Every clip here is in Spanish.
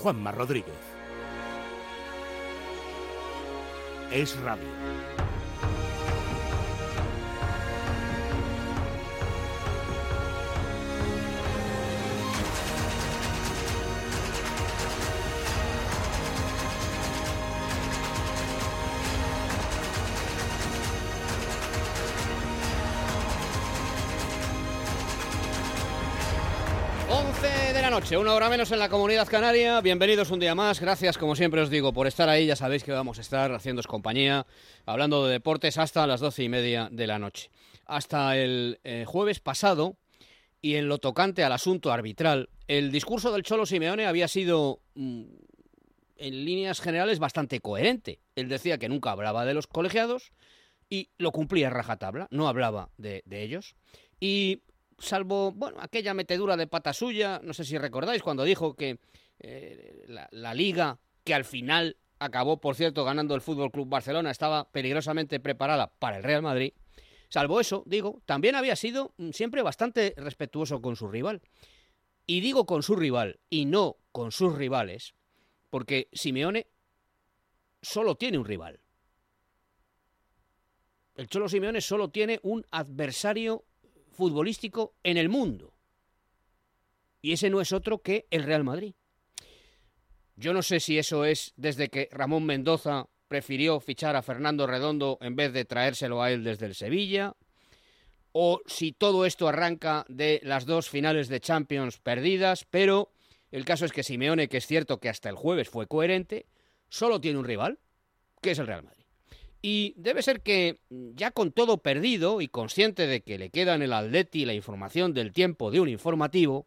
Juanma Rodríguez. Es radio. Noche, una hora menos en la comunidad canaria. Bienvenidos un día más. Gracias, como siempre os digo, por estar ahí. Ya sabéis que vamos a estar haciéndoos compañía, hablando de deportes hasta las doce y media de la noche. Hasta el eh, jueves pasado, y en lo tocante al asunto arbitral, el discurso del Cholo Simeone había sido, mm, en líneas generales, bastante coherente. Él decía que nunca hablaba de los colegiados y lo cumplía rajatabla, no hablaba de ellos. Y salvo, bueno, aquella metedura de pata suya, no sé si recordáis, cuando dijo que eh, la, la, liga, que al final acabó, por cierto, ganando el Fútbol Club Barcelona, estaba peligrosamente preparada para el Real Madrid. Salvo eso, digo, también había sido siempre bastante respetuoso con su rival. Y digo con su rival y no con sus rivales, porque Simeone solo tiene un rival. El Cholo Simeone solo tiene un adversario futbolístico en el mundo. Y ese no es otro que el Real Madrid. Yo no sé si eso es desde que Ramón Mendoza prefirió fichar a Fernando Redondo en vez de traérselo a él desde el Sevilla, o si todo esto arranca de las dos finales de Champions perdidas, pero el caso es que Simeone, que es cierto que hasta el jueves fue coherente, solo tiene un rival, que es el Real Madrid. Y debe ser que, ya con todo perdido y consciente de que le queda en el Atleti la información del tiempo de un informativo,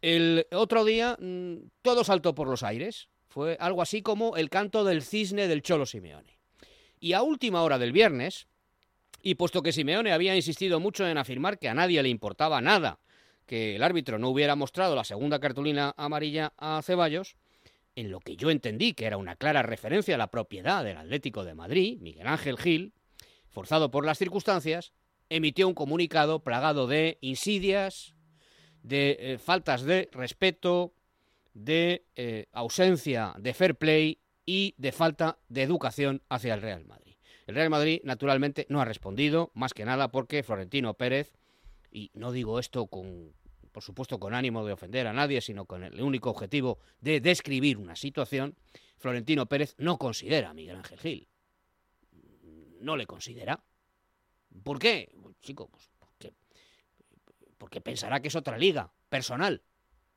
el otro día mmm, todo saltó por los aires. Fue algo así como el canto del cisne del Cholo Simeone. Y a última hora del viernes, y puesto que Simeone había insistido mucho en afirmar que a nadie le importaba nada que el árbitro no hubiera mostrado la segunda cartulina amarilla a Ceballos, en lo que yo entendí que era una clara referencia a la propiedad del Atlético de Madrid, Miguel Ángel Gil, forzado por las circunstancias, emitió un comunicado plagado de insidias, de eh, faltas de respeto, de eh, ausencia de fair play y de falta de educación hacia el Real Madrid. El Real Madrid, naturalmente, no ha respondido, más que nada porque Florentino Pérez, y no digo esto con, por supuesto con ánimo de ofender a nadie, sino con el único objetivo de describir una situación, Florentino Pérez no considera a Miguel Ángel Gil. No le considera. ¿Por qué? Chico, pues porque, pensará que es otra liga, personal,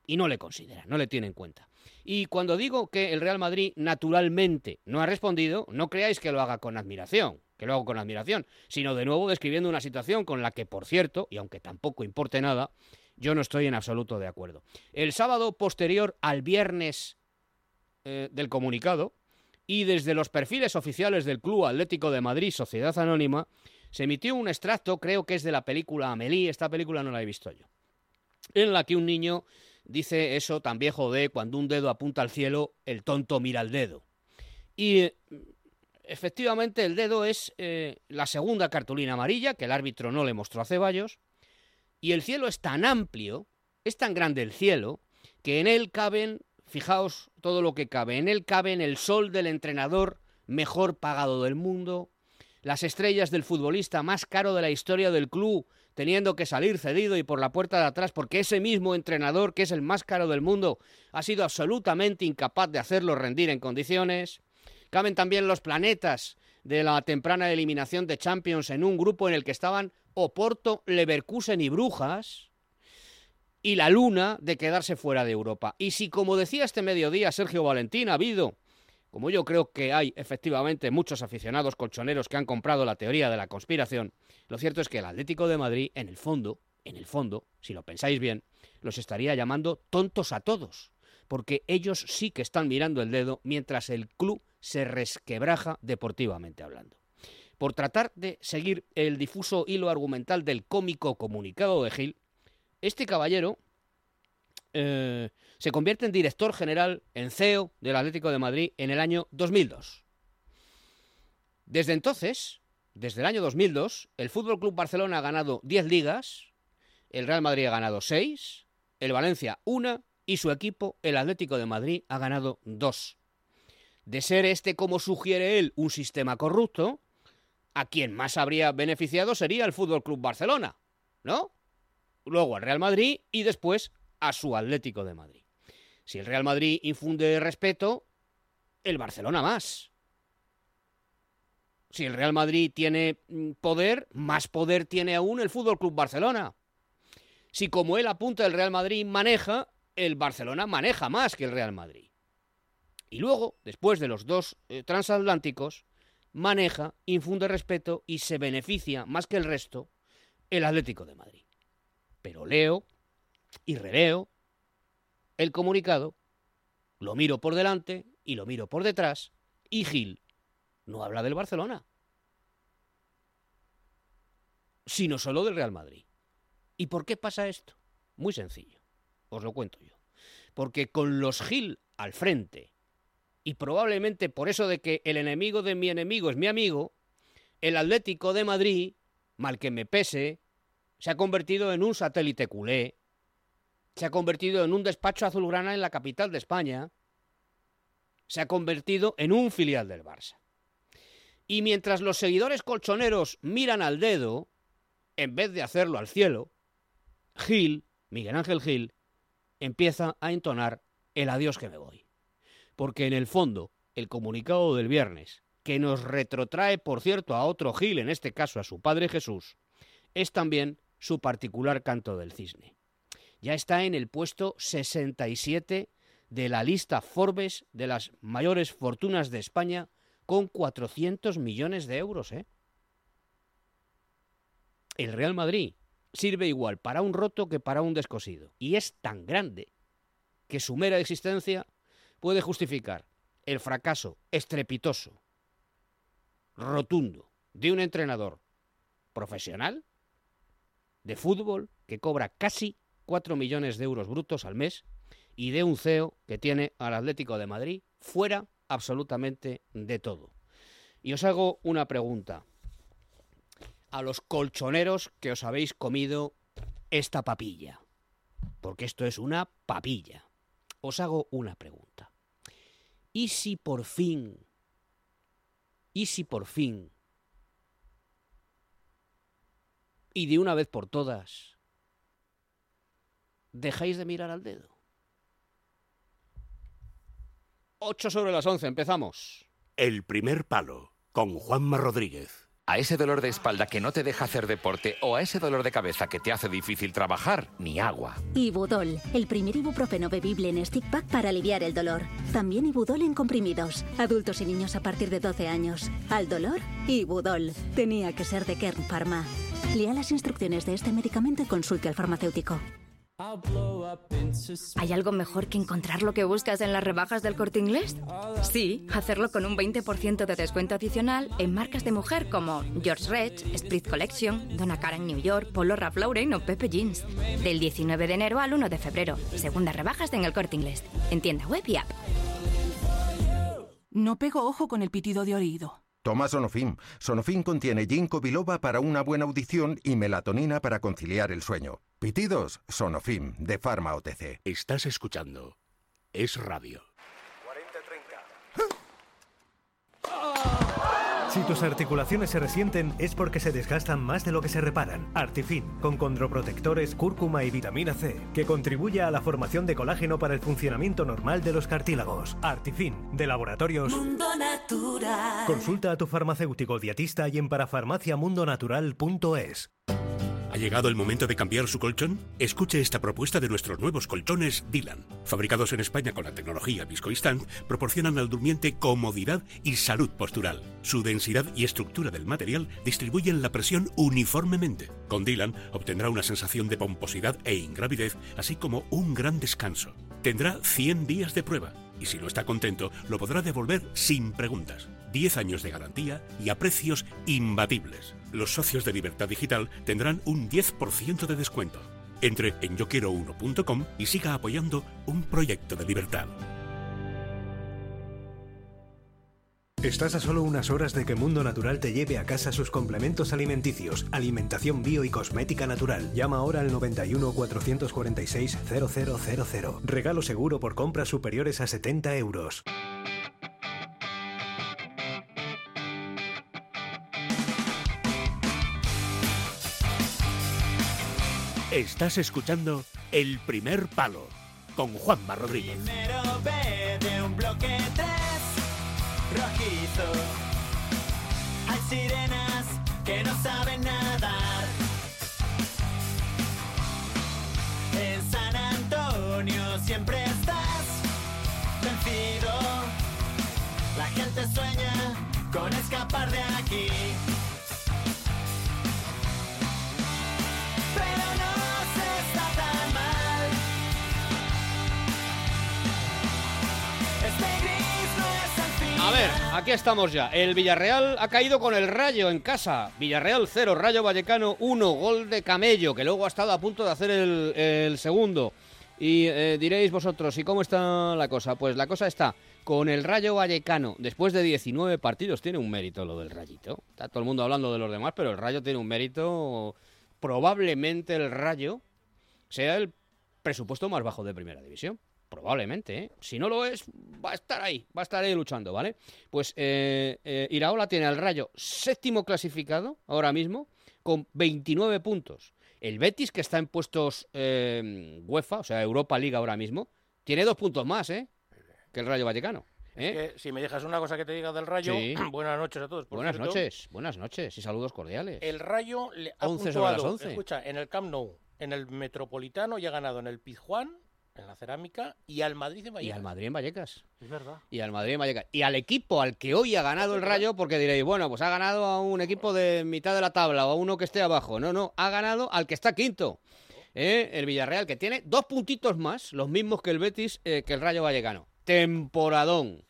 y no le considera, no le tiene en cuenta. Y cuando digo que el Real Madrid naturalmente no ha respondido, no creáis que lo haga con admiración, que lo hago con admiración, sino de nuevo describiendo una situación con la que, por cierto, y aunque tampoco importe nada, yo no estoy en absoluto de acuerdo. El sábado posterior al viernes eh, del comunicado y desde los perfiles oficiales del Club Atlético de Madrid, Sociedad Anónima, se emitió un extracto, creo que es de la película Amelie, esta película no la he visto yo, en la que un niño dice eso tan viejo de cuando un dedo apunta al cielo, el tonto mira al dedo. Y eh, efectivamente el dedo es eh, la segunda cartulina amarilla que el árbitro no le mostró a Ceballos, y el cielo es tan amplio, es tan grande el cielo, que en él caben, fijaos todo lo que cabe, en él caben el sol del entrenador mejor pagado del mundo, las estrellas del futbolista más caro de la historia del club, teniendo que salir cedido y por la puerta de atrás, porque ese mismo entrenador, que es el más caro del mundo, ha sido absolutamente incapaz de hacerlo rendir en condiciones. Caben también los planetas de la temprana eliminación de Champions en un grupo en el que estaban Oporto, Leverkusen y Brujas. y la luna de quedarse fuera de Europa. Y si, como decía este mediodía Sergio Valentín, ha habido, como yo creo que hay efectivamente muchos aficionados colchoneros que han comprado la teoría de la conspiración, lo cierto es que el Atlético de Madrid, en el fondo, en el fondo, si lo pensáis bien, los estaría llamando tontos a todos, porque ellos sí que están mirando el dedo mientras el club se resquebraja deportivamente hablando. Por tratar de seguir el difuso hilo argumental del cómico comunicado de Gil, este caballero eh, se convierte en director general, en CEO del Atlético de Madrid en el año 2002. Desde entonces, desde el año 2002, el Fútbol Club Barcelona ha ganado 10 ligas, el Real Madrid ha ganado 6, el Valencia 1 y su equipo, el Atlético de Madrid, ha ganado 2. De ser este, como sugiere él, un sistema corrupto, a quien más habría beneficiado sería el Fútbol Club Barcelona, ¿no? luego al Real Madrid y después a su Atlético de Madrid. Si el Real Madrid infunde respeto, el Barcelona más. Si el Real Madrid tiene mm, poder, más poder tiene aún el Fútbol Club Barcelona. Si como él apunta el Real Madrid maneja, el Barcelona maneja más que el Real Madrid. Y luego, después de los dos eh, transatlánticos, maneja, infunde respeto y se beneficia más que el resto el Atlético de Madrid pero leo y releo el comunicado, lo miro por delante y lo miro por detrás, y Gil no habla del Barcelona, sino solo del Real Madrid. ¿Y por qué pasa esto? Muy sencillo, os lo cuento yo. Porque con los Gil al frente, y probablemente por eso de que el enemigo de mi enemigo es mi amigo, el Atlético de Madrid, mal que me pese, se ha convertido en un satélite culé, se ha convertido en un despacho azulgrana en la capital de España, se ha convertido en un filial del Barça. Y mientras los seguidores colchoneros miran al dedo, en vez de hacerlo al cielo, Gil, Miguel Ángel Gil, empieza a entonar el adiós que me voy. Porque en el fondo, el comunicado del viernes, que nos retrotrae, por cierto, a otro Gil, en este caso a su padre Jesús, es también su particular canto del cisne. Ya está en el puesto 67 de la lista Forbes de las mayores fortunas de España con 400 millones de euros. ¿eh? El Real Madrid sirve igual para un roto que para un descosido. Y es tan grande que su mera existencia puede justificar el fracaso estrepitoso, rotundo, de un entrenador profesional de fútbol que cobra casi 4 millones de euros brutos al mes y de un CEO que tiene al Atlético de Madrid fuera absolutamente de todo. Y os hago una pregunta. A los colchoneros que os habéis comido esta papilla, porque esto es una papilla, os hago una pregunta. ¿Y si por fin, y si por fin y de una vez por todas dejáis de mirar al dedo. 8 sobre las 11, empezamos. El primer palo con Juanma Rodríguez. A ese dolor de espalda que no te deja hacer deporte o a ese dolor de cabeza que te hace difícil trabajar, ni agua. Ibudol, el primer ibuprofeno bebible en stick pack para aliviar el dolor. También Ibudol en comprimidos. Adultos y niños a partir de 12 años. Al dolor, Ibudol. Tenía que ser de Kern Pharma. Lea las instrucciones de este medicamento y consulte al farmacéutico. ¿Hay algo mejor que encontrar lo que buscas en las rebajas del corte inglés? Sí, hacerlo con un 20% de descuento adicional en marcas de mujer como George Rech, Sprit Collection, Donna Karan New York, Polo Ralph Lauren o Pepe Jeans. Del 19 de enero al 1 de febrero. Segundas rebajas en el corte inglés. En tienda web y app. No pego ojo con el pitido de oído. Toma Sonofim. Sonofim contiene ginkgo biloba para una buena audición y melatonina para conciliar el sueño. Pitidos, Sonofim, de Pharma OTC. Estás escuchando. Es radio. Si tus articulaciones se resienten es porque se desgastan más de lo que se reparan. Artifin, con condroprotectores, cúrcuma y vitamina C, que contribuye a la formación de colágeno para el funcionamiento normal de los cartílagos. Artifin, de laboratorios Mundo Natural. Consulta a tu farmacéutico dietista y en parafarmaciamundonatural.es. ¿Ha llegado el momento de cambiar su colchón? Escuche esta propuesta de nuestros nuevos colchones Dylan. Fabricados en España con la tecnología ViscoInstant, proporcionan al durmiente comodidad y salud postural. Su densidad y estructura del material distribuyen la presión uniformemente. Con Dylan obtendrá una sensación de pomposidad e ingravidez, así como un gran descanso. Tendrá 100 días de prueba y si no está contento, lo podrá devolver sin preguntas. 10 años de garantía y a precios imbatibles. Los socios de Libertad Digital tendrán un 10% de descuento. Entre en yoquiero1.com y siga apoyando un proyecto de libertad. Estás a solo unas horas de que Mundo Natural te lleve a casa sus complementos alimenticios, alimentación bio y cosmética natural. Llama ahora al 91 446 0000. Regalo seguro por compras superiores a 70 euros. Estás escuchando El Primer Palo con Juanma Rodríguez. Primero B de un bloque 3 rojizo. Hay sirenas que no saben nadar. En San Antonio siempre estás vencido. La gente sueña con escapar de aquí. Aquí estamos ya. El Villarreal ha caído con el Rayo en casa. Villarreal 0, Rayo Vallecano 1, gol de Camello, que luego ha estado a punto de hacer el, el segundo. Y eh, diréis vosotros, ¿y cómo está la cosa? Pues la cosa está con el Rayo Vallecano. Después de 19 partidos, tiene un mérito lo del Rayito. Está todo el mundo hablando de los demás, pero el Rayo tiene un mérito. Probablemente el Rayo sea el presupuesto más bajo de Primera División. Probablemente, ¿eh? Si no lo es, va a estar ahí, va a estar ahí luchando, ¿vale? Pues eh, eh, Iraola tiene al Rayo séptimo clasificado ahora mismo con 29 puntos. El Betis, que está en puestos eh, UEFA, o sea, Europa Liga ahora mismo, tiene dos puntos más, ¿eh? Que el Rayo Vallecano. ¿eh? Es que si me dejas una cosa que te diga del Rayo, Sí. buenas noches a todos. por Buenas cierto. noches, buenas noches y saludos cordiales. El Rayo le ha 11 sobre las puntuado, 11. escucha, en el Camp Nou, en el Metropolitano y ha ganado en el Pizjuán, en la Cerámica y al Madrid en Y Vallecas. al Madrid en Vallecas. Es verdad. Y al Madrid en Vallecas. Y al equipo al que hoy ha ganado el Rayo, porque diréis, bueno, pues ha ganado a un equipo de mitad de la tabla o a uno que esté abajo. No, no, ha ganado al que está quinto. ¿eh? El Villarreal, que tiene dos puntitos más, los mismos que el Betis, eh, que el Rayo Vallecano. Temporadón.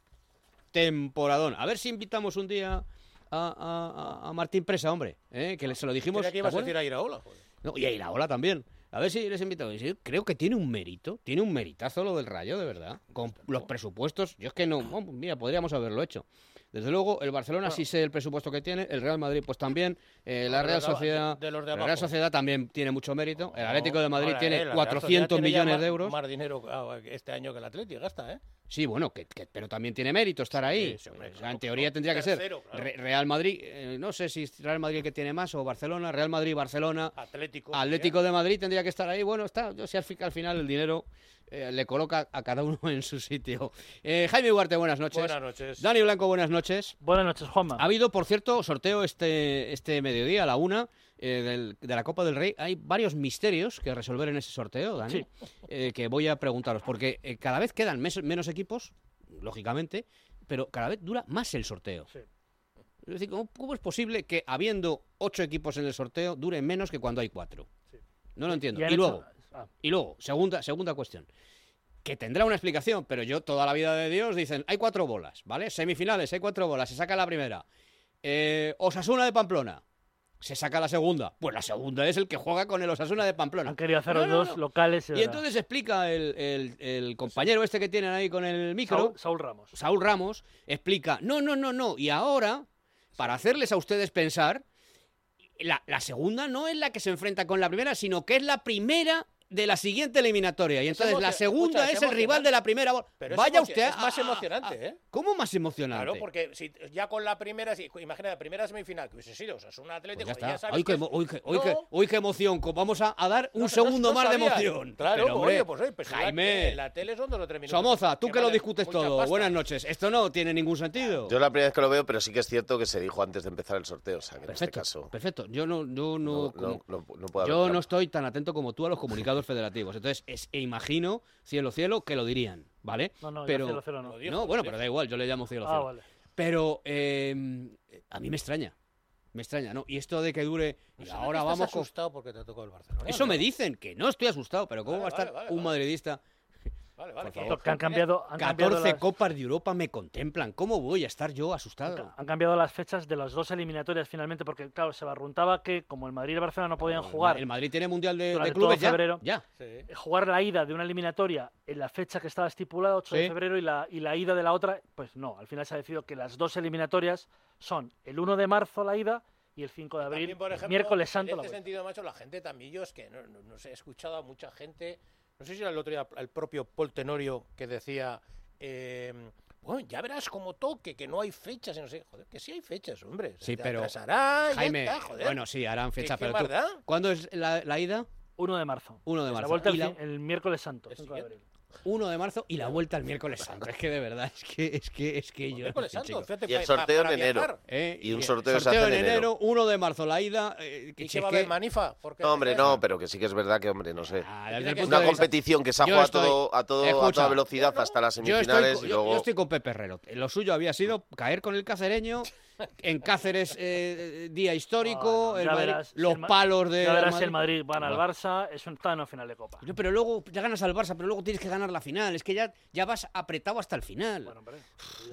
Temporadón. A ver si invitamos un día a, a- a- Martín Presa, hombre. ¿eh? Que se lo dijimos. Creía que ¿te ibas a decir a Iraola. joder. No, y a Iraola también. A ver si les invito. Creo que tiene un mérito, tiene un meritazo lo del Rayo, de verdad. Con los presupuestos, yo es que no, oh, mira, podríamos haberlo hecho. Desde luego, el Barcelona sí sé el presupuesto que tiene, el Real Madrid pues también, eh, la Real de Sociedad, de los de la Real. Sociedad también tiene mucho mérito, el Atlético de Madrid Ahora, tiene eh, la Real 400 Sociedad tiene millones más- de euros. Más dinero ah, este año que el Atlético gasta, ¿eh? Sí, bueno, que, que- pero también tiene mérito estar ahí. Sí, hombre, claro, en teoría claro. tendría que Tercero, ser claro. Real Madrid, eh, no sé si es Real Madrid que tiene más o Barcelona, Real Madrid, Barcelona, Atlético. Atlético de Madrid tendría que estar ahí. Bueno, está, yo sé al final el dinero eh, le coloca a cada uno en su sitio. Eh, Jaime Ugarte, buenas noches. Buenas noches. Dani Blanco, buenas noches. Buenas noches, Juanma. Ha habido, por cierto, sorteo este, este mediodía a la una eh, del- de la Copa del Rey. Hay varios misterios que resolver en ese sorteo, Dani, Sí. eh, que voy a preguntaros, porque eh, cada vez quedan mes- menos equipos, lógicamente, pero cada vez dura más el sorteo. Sí. Es decir, ¿cómo, cómo es posible que habiendo ocho equipos en el sorteo dure menos que cuando hay cuatro? No lo entiendo. Y hecho- luego, ah. y luego, segunda, segunda cuestión. Que tendrá una explicación, pero yo toda la vida de Dios dicen, hay cuatro bolas, ¿vale? Semifinales, hay cuatro bolas, se saca la primera. Eh, Osasuna de Pamplona, se saca la segunda. Pues la segunda es el que juega con el Osasuna de Pamplona. Han querido hacer los no, dos no. locales. Y entonces explica el, el- el compañero este que tienen ahí con el micro, Saúl, Saúl Ramos. Saúl Ramos, explica, no, no, no, no, y ahora, para hacerles a ustedes pensar, la, la segunda no es la que se enfrenta con la primera, sino que es la primera de la siguiente eliminatoria. Y entonces la segunda escucha, es es el rival de la primera. Pero Vaya usted es más a- a- emocionante, ¿eh? ¿Cómo más emocionante? Claro, porque si ya con la primera, si, imagina la primera semifinal que hubiese sido, o sea, es un Pues Atlético ya y ya está. sabes que qué, No, emoción. co- Vamos a, a dar un no- segundo no más de emoción. Claro, Pero, hombre, oye, pues oye, pues Jaime. la tele son dos o tres minutos. Somoza, tú que, lo discutes todo. pasta. Buenas noches. Esto no tiene ningún sentido. Yo la primera vez que lo veo, pero sí que es cierto que se dijo antes de empezar el sorteo, o sea, que en este Perfecto, caso perfecto. Yo no, yo no, yo no estoy tan atento como tú a los comunicados federativos. Entonces, es- e imagino, cielo, cielo, que lo dirían, ¿vale? No, no, yo pero, cielo, cielo no. Lo dijo, No, bueno, pero da igual, yo le llamo cielo, Ah, cielo. vale. Pero eh, a mí me extraña. Me extraña, ¿no? Y esto de que dure. Y Pues ahora estás vamos con. asustado porque te tocó el Barcelona. Eso ¿no? me dicen, que no estoy asustado, pero ¿cómo Vale, va a estar vale, vale, un vale. madridista? Vale, vale, Por que- favor. Que han cambiado, han cambiado 14 las- copas de Europa me contemplan. ¿Cómo voy a estar yo asustado? Han cambiado las fechas de las dos eliminatorias finalmente, porque claro, se barruntaba que como el Madrid y el Barcelona no podían jugar. El Madrid tiene Mundial de, de clubes todo ya. febrero, ya. eh, Jugar la ida de una eliminatoria en la fecha que estaba estipulada, 8 de Sí. febrero, y la, y la ida de la otra, pues no. Al final se ha decidido que las dos eliminatorias son el 1 de marzo la ida y el 5 de abril, También, por ejemplo, miércoles santo En este sentido, macho, la gente también, yo es que no, no- no he escuchado a mucha gente, no sé si era el otro día el propio Paul Tenorio que decía, eh, bueno, ya verás como toque, que no hay fechas, y no sé, joder, que sí hay fechas, hombre. Sí, se pero. atrasará, ya Jaime, está, joder. bueno, sí, harán ¿Qué- fecha, qué pero tú-? ¿Cuándo es la, la ida? 1 de marzo. 1 de La marzo. vuelta Y el, la- el miércoles santo. 5 de abril. 1 de marzo y la vuelta el miércoles santo. Es que de verdad, es que es que es que yo. miércoles no santo, chico. fíjate, Y el sorteo para en enero. Eh, Y un el sorteo se hace en enero. 1 de marzo la ida. eh, que ¿Y si qué es va a haber manifa? No, hombre, no, pero que sí que es verdad que, hombre, no sé. Ah, Una competición que se ha Yo jugado a estoy- todo, a, todo, a Escucha, toda velocidad hasta las Yo estoy, semifinales y yo- luego... yo estoy con Pepe Herrero. Lo suyo había sido caer con el cacereño, en Cáceres eh, día histórico, el Ya Madrid- verás si los el palos de Ya verás Madrid. el Madrid van al. Barça, es un está en una final de Copa. Pero luego ya ganas al Barça, pero luego tienes que ganar la final. Es que ya, ya vas apretado hasta el final.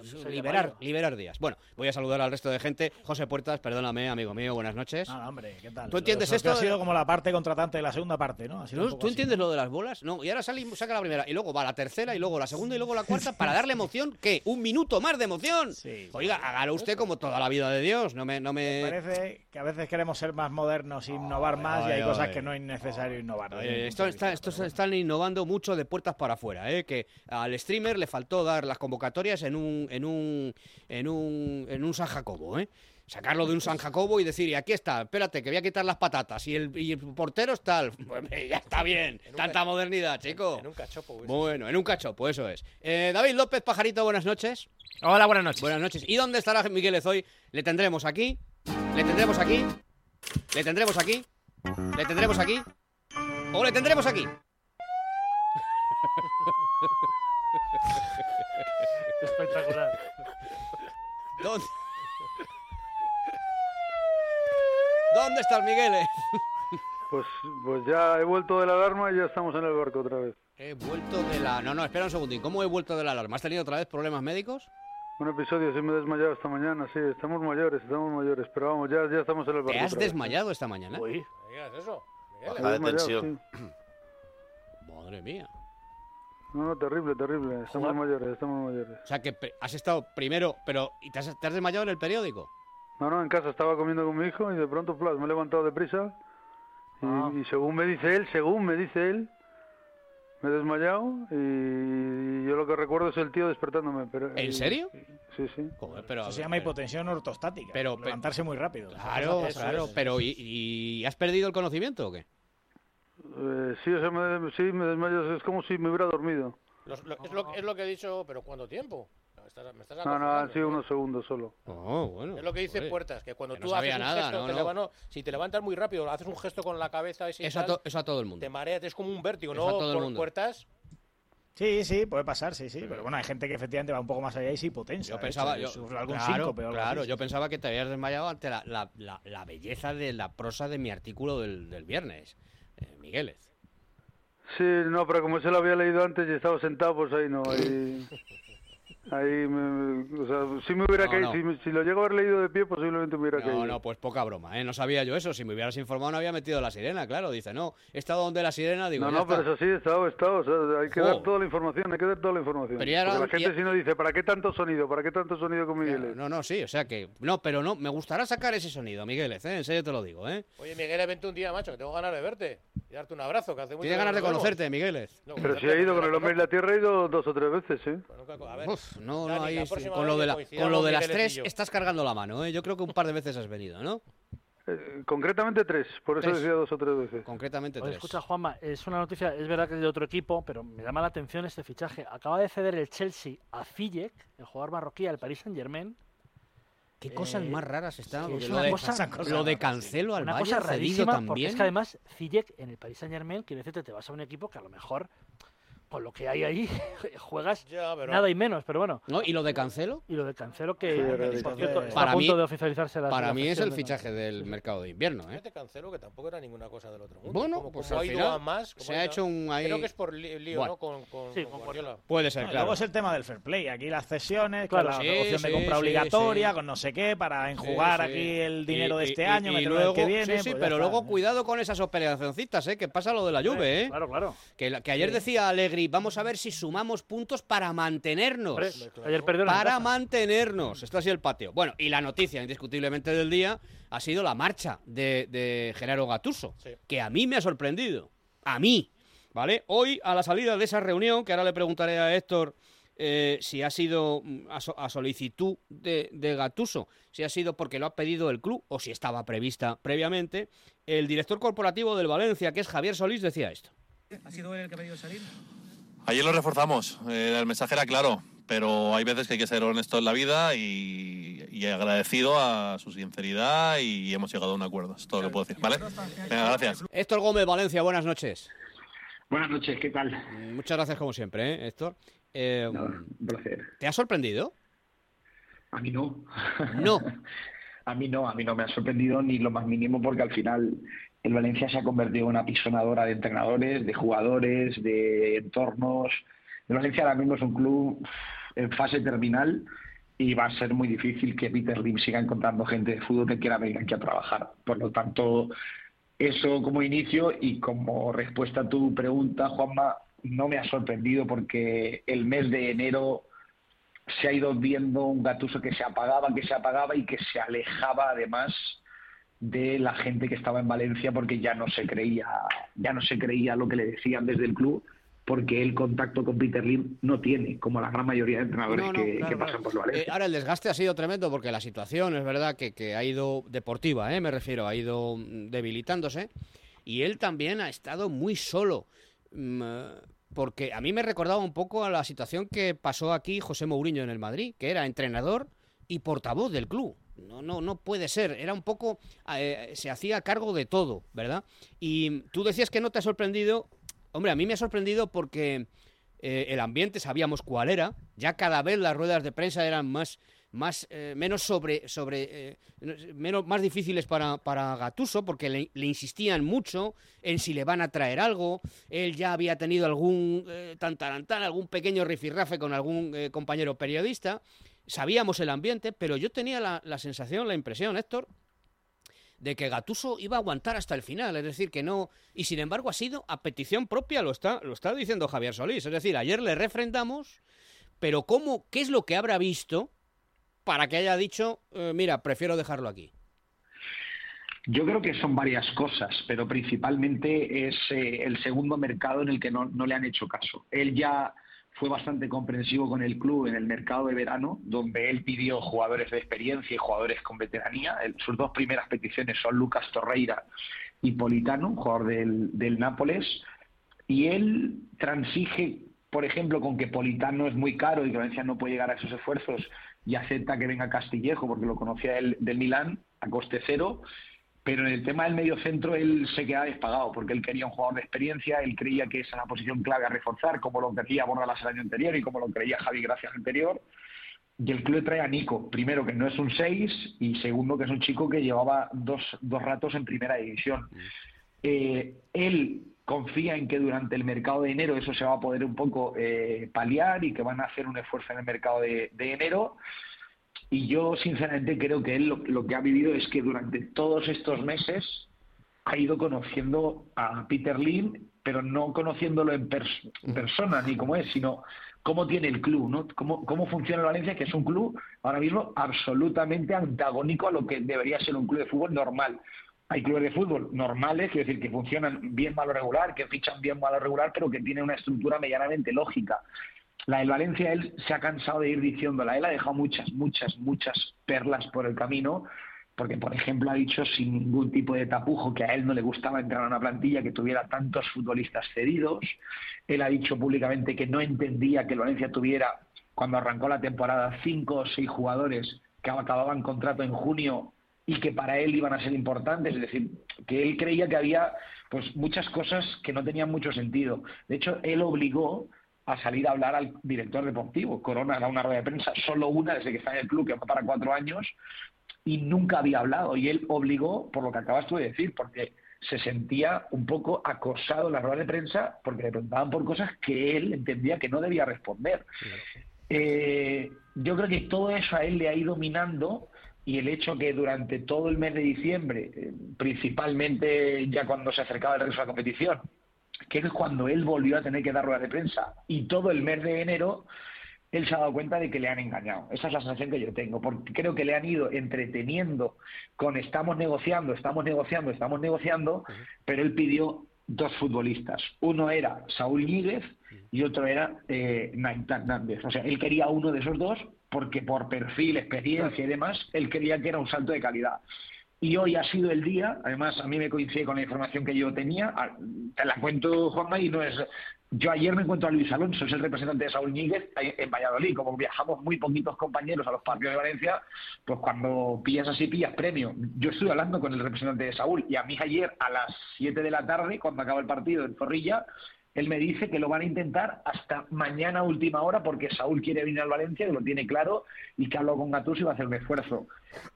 soy de liberar, liberar días. Bueno, voy a saludar al resto de gente. José Puertas, perdóname, amigo mío, buenas noches. No, no, hombre, ¿qué tal? ¿Tú entiendes esto? Ha sido como la parte contratante de la segunda parte, ¿no? Ha sido un ¿Tú, poco tú así, entiendes lo de las bolas? No, y ahora sale y saca la primera, y luego va la tercera, y luego la segunda, y luego la cuarta, para darle emoción. ¿Qué? ¿Un minuto más de emoción? Oiga, hágalo usted como toda la vida de Dios. No me. No me... Parece que a veces queremos ser más modernos, innovar más, y hay ay, cosas que no es necesario innovar. Eh, esto está, están innovando mucho de puertas para afuera, ¿eh? que al streamer le faltó dar las convocatorias en un en un en un en un San Jacobo, ¿eh? Sacarlo de un San Jacobo y decir, y aquí está, espérate, que voy a quitar las patatas y el, y el portero es tal. Pues, ya está bien, tanta modernidad, chico. En un cachopo. Bueno, en un cachopo, eso es. Eh, David López Pajarito, buenas noches. Hola, buenas noches. Buenas noches. ¿Y dónde estará Miguel hoy? Le tendremos aquí, le tendremos aquí, le tendremos aquí, le tendremos aquí, o le tendremos aquí. Espectacular. ¿Dónde? ¿Dónde estás, Miguel? Pues, pues ya he vuelto de la alarma y ya estamos en el barco otra vez. He vuelto de la... No, no, espera un segundín. ¿Cómo he vuelto de la alarma? ¿Has tenido otra vez problemas médicos? Un episodio, sí me he desmayado esta mañana, sí, estamos mayores, estamos mayores, pero vamos, ya, ya estamos en el barco. ¿Te has otra vez. desmayado esta mañana? ¿Me digas eso? Desmayado, sí. Madre mía. No, no, terrible, terrible, estamos mayores, estamos mayores. O sea que has estado primero, pero... ¿Y te has, te has desmayado en el periódico? No, no, en casa estaba comiendo con mi hijo y de pronto, plas, me he levantado deprisa y, Ah. y según me dice él, según me dice él, me he desmayado y yo lo que recuerdo es el tío despertándome. Pero, ¿En serio? Sí, sí. Joder, pero... Eso se llama hipotensión ortostática. Pero- levantarse muy rápido. Claro, Eso claro, pero ¿y, y has perdido el conocimiento o qué? Eh, sí, o sea, me, sí, me desmayo, es como si me hubiera dormido. Los- lo- es, lo, es lo que he dicho, pero ¿cuánto tiempo? Me estás- me estás No, no, han sido unos segundos solo. Oh, bueno. Es lo que dice Joder. Puertas, que cuando Que no tú haces sabía un nada, gesto, no, te no. si te levantas muy rápido, haces un gesto con la cabeza ese Eso a, tal, to- eso a todo el mundo. te mareas, es como un vértigo, Eso ¿no? a todo el Por mundo. Puertas, Sí, sí, puede pasar, sí, sí. Pero bueno, hay gente que efectivamente va un poco más allá y se hipotensa. Yo de pensaba, hecho, yo, sufre algún claro, síncope o algo claro, así. yo pensaba que te habías desmayado ante la, la- la- la belleza de la prosa de mi artículo del, del viernes, eh, Migueles. Sí, no, pero como se lo había leído antes y estaba sentado, pues ahí no. Ahí, Ahí, me, o sea, si me hubiera No, caído, no. Si, me- si lo llego a haber leído de pie, posiblemente me hubiera caído. No, no, pues poca broma, ¿eh? No sabía yo eso. Si me hubieras informado no había metido la sirena, claro. Dice, no, he estado donde la sirena, digo, no, no, está. pero eso sí, he estado, he estado. O sea, hay que dar toda la información, hay que dar toda la información. Pero ya Porque la gente ya- si no dice, ¿para qué tanto sonido? ¿Para qué tanto sonido con Miguel? No, no, sí, o sea que... No, pero no, me gustará sacar ese sonido, Migueles, ¿eh? En serio te lo digo, ¿eh? Oye, Miguel, vente un día, macho, que tengo ganas de verte y darte un abrazo, que hace mucho Tienes ganas de conocerte, Migueles. No, Pero si ha ido con el hombre y la tierra, ha ido dos o tres veces, ¿eh? conozco. A ver, Uf, no, Dani, no, sí, próxima con lo de, la, coincidamos, con lo de las tres estás cargando la mano, ¿eh? Yo creo que un par de veces has venido, ¿no? Eh, concretamente tres, por eso Tres. decía dos o tres veces. Concretamente Oye, tres. escucha, Juanma, es una noticia, es verdad que es de otro equipo, pero me llama la atención este fichaje. Acaba de ceder el Chelsea a Ziyech, el jugador marroquí, al Paris Saint-Germain. Qué cosas Eh, más raras están. es lo, de, cosa- lo de Cancelo al Una Bayern cosa cedido porque también. es que además Ziyech en el Paris Saint-Germain, quiere decirte, te vas a un equipo que a lo mejor, por lo que hay ahí, juegas Ya, pero- nada y menos, pero bueno. ¿No? ¿Y lo de Cancelo? Y lo de Cancelo que, Sí, por cierto, está Para a punto mí- de oficializarse la Para mí es el de- fichaje del mercado de invierno, ¿eh? Cancelo, que tampoco era ninguna cosa del otro mundo. Bueno, como, pues como al ha ido final a más, como se ha hecho un ahí- Creo que es por lío, Bueno. ¿no? Con, con, Sí, con con Guardiola. Puede ser, No, claro. Luego es el tema del fair play. Aquí las cesiones, Claro. con la Sí, opción de compra sí, obligatoria, sí. con no sé qué, para enjugar Sí, sí. aquí el dinero de este año, meterlo luego, el que viene. Sí, sí, pues pero luego cuidado con esas operacioncitas, ¿eh? Que pasa lo de la Juve, ¿eh? Claro, claro. Que, ayer decía Allegri, vamos a ver si sumamos puntos para mantenernos. Ayer Para casa. mantenernos. Esto ha sido el patio. Bueno, y la noticia indiscutiblemente del día ha sido la marcha de, de Genaro Gatuso, Sí. que a mí me ha sorprendido. A mí. ¿Vale? Hoy, a la salida de esa reunión, que ahora le preguntaré a Héctor eh, si ha sido mm, a, so- a solicitud de, de Gatuso, si ha sido porque lo ha pedido el club o si estaba prevista previamente, el director corporativo del Valencia, que es Javier Solís, decía esto. ¿Ha sido él el que ha pedido salir? Ayer lo reforzamos, eh, el mensaje era claro, pero hay veces que hay que ser honesto en la vida y, y agradecido a su sinceridad y hemos llegado a un acuerdo, es todo lo que puedo decir, ¿vale? Venga, gracias. Héctor Gómez, Valencia, buenas noches. Buenas noches, ¿qué tal? Muchas gracias como siempre, ¿eh, Héctor. Eh, Un placer. ¿Te ha sorprendido? A mí no. No. a mí no, a mí no me ha sorprendido ni lo más mínimo porque al final el Valencia se ha convertido en una pisonadora de entrenadores, de jugadores, de entornos. El Valencia ahora mismo es un club en fase terminal y va a ser muy difícil que Peter Lim siga encontrando gente de fútbol que quiera venir aquí a trabajar. Por lo tanto, eso como inicio y como respuesta a tu pregunta, Juanma, no me ha sorprendido porque el mes de enero se ha ido viendo un gatuso que se apagaba, que se apagaba y que se alejaba además de la gente que estaba en Valencia porque ya no se creía, ya no se creía lo que le decían desde el club porque el contacto con Peter Lim no tiene, como la gran mayoría de entrenadores No, no, que, claro, que claro. pasan por el Valencia. Eh, ahora el desgaste ha sido tremendo porque la situación es verdad que, que ha ido deportiva, ¿eh? me refiero, ha ido mm, debilitándose y él también ha estado muy solo. mm, Porque a mí me recordaba un poco a la situación que pasó aquí José Mourinho en el Madrid, que era entrenador y portavoz del club. No, no, no puede ser. Era un poco. eh, se hacía cargo de todo, ¿verdad? Y tú decías que no te ha sorprendido. Hombre, a mí me ha sorprendido porque eh, el ambiente sabíamos cuál era. Ya cada vez las ruedas de prensa eran más, más eh, menos sobre, sobre menos, más difíciles para, para Gatuso, porque le, insistían mucho en si le van a traer algo. Él ya había tenido algún tantarantán, algún pequeño rifirrafe con algún compañero periodista. Sabíamos el ambiente, pero yo tenía la, sensación, la impresión, Héctor, de que Gatuso iba a aguantar hasta el final, es decir, que no, y sin embargo ha sido a petición propia, lo está, lo está diciendo Javier Solís, es decir, ayer le refrendamos, pero ¿cómo, qué es lo que habrá visto para que haya dicho, eh, mira, prefiero dejarlo aquí? Yo creo que son varias cosas, pero principalmente es eh, el segundo mercado en el que no, no le han hecho caso. Él ya fue bastante comprensivo con el club en el mercado de verano, donde él pidió jugadores de experiencia y jugadores con veteranía. Sus dos primeras peticiones son Lucas Torreira y Politano, jugador del, del Nápoles. Y él transige, por ejemplo, con que Politano es muy caro y que Valencia no puede llegar a esos esfuerzos y acepta que venga Castillejo porque lo conocía él del Milán a coste cero. Pero en el tema del medio centro él se queda despagado porque él quería un jugador de experiencia, él creía que esa era la posición clave a reforzar, como lo quería Bordalas el año anterior y como lo creía Javi Gracia el anterior. Y el club trae a Nico, primero que no es un 6 y segundo que es un chico que llevaba dos, dos ratos en primera división. Eh, él confía en que durante el mercado de enero eso se va a poder un poco eh, paliar y que van a hacer un esfuerzo en el mercado de, de enero. Y yo sinceramente creo que él lo, lo que ha vivido es que durante todos estos meses ha ido conociendo a Peter Lim, pero no conociéndolo en, pers- en persona ni cómo es, sino cómo tiene el club, ¿no? Cómo, cómo funciona el Valencia, que es un club ahora mismo absolutamente antagónico a lo que debería ser un club de fútbol normal. Hay clubes de fútbol normales, es decir, que funcionan bien, mal o regular, que fichan bien, mal o regular, pero que tienen una estructura medianamente lógica. La del Valencia, él se ha cansado de ir diciéndola. Él ha dejado muchas, muchas, muchas perlas por el camino, porque, por ejemplo, ha dicho sin ningún tipo de tapujo que a él no le gustaba entrar a una plantilla que tuviera tantos futbolistas cedidos. Él ha dicho públicamente que no entendía que el Valencia tuviera, cuando arrancó la temporada, cinco o seis jugadores que acababan contrato en junio y que para él iban a ser importantes, es decir, que él creía que había pues muchas cosas que no tenían mucho sentido. De hecho, él obligó a salir a hablar al director deportivo. Corona era una rueda de prensa, solo una desde que está en el club, que va para cuatro años, y nunca había hablado. Y él obligó, por lo que acabas tú de decir, porque se sentía un poco acosado en la rueda de prensa porque le preguntaban por cosas que él entendía que no debía responder. Eh, yo creo que todo eso a él le ha ido minando y el hecho que durante todo el mes de diciembre, eh, principalmente ya cuando se acercaba el regreso a la competición, que es cuando él volvió a tener que dar ruedas de prensa, y todo el mes de enero, él se ha dado cuenta de que le han engañado. Esa es la sensación que yo tengo, porque creo que le han ido entreteniendo con estamos negociando, estamos negociando, estamos negociando, pero él pidió dos futbolistas. Uno era Saúl Ñíguez y otro era eh, Naintán Nández. O sea, él quería uno de esos dos porque por perfil, experiencia y demás, él creía que era un salto de calidad. Y hoy ha sido el día, además a mí me coincide con la información que yo tenía, te la cuento Juanma y no es... Yo ayer me encuentro a Luis Alonso, es el representante de Saúl Ñíguez ahí en Valladolid, como viajamos muy poquitos compañeros a los partidos de Valencia, pues cuando pillas así pillas premio. Yo estoy hablando con el representante de Saúl y a mí ayer a las 7 de la tarde, cuando acaba el partido en Zorrilla, él me dice que lo van a intentar hasta mañana última hora porque Saúl quiere venir al Valencia, que lo tiene claro, y que habló con Gattuso y va a hacer un esfuerzo.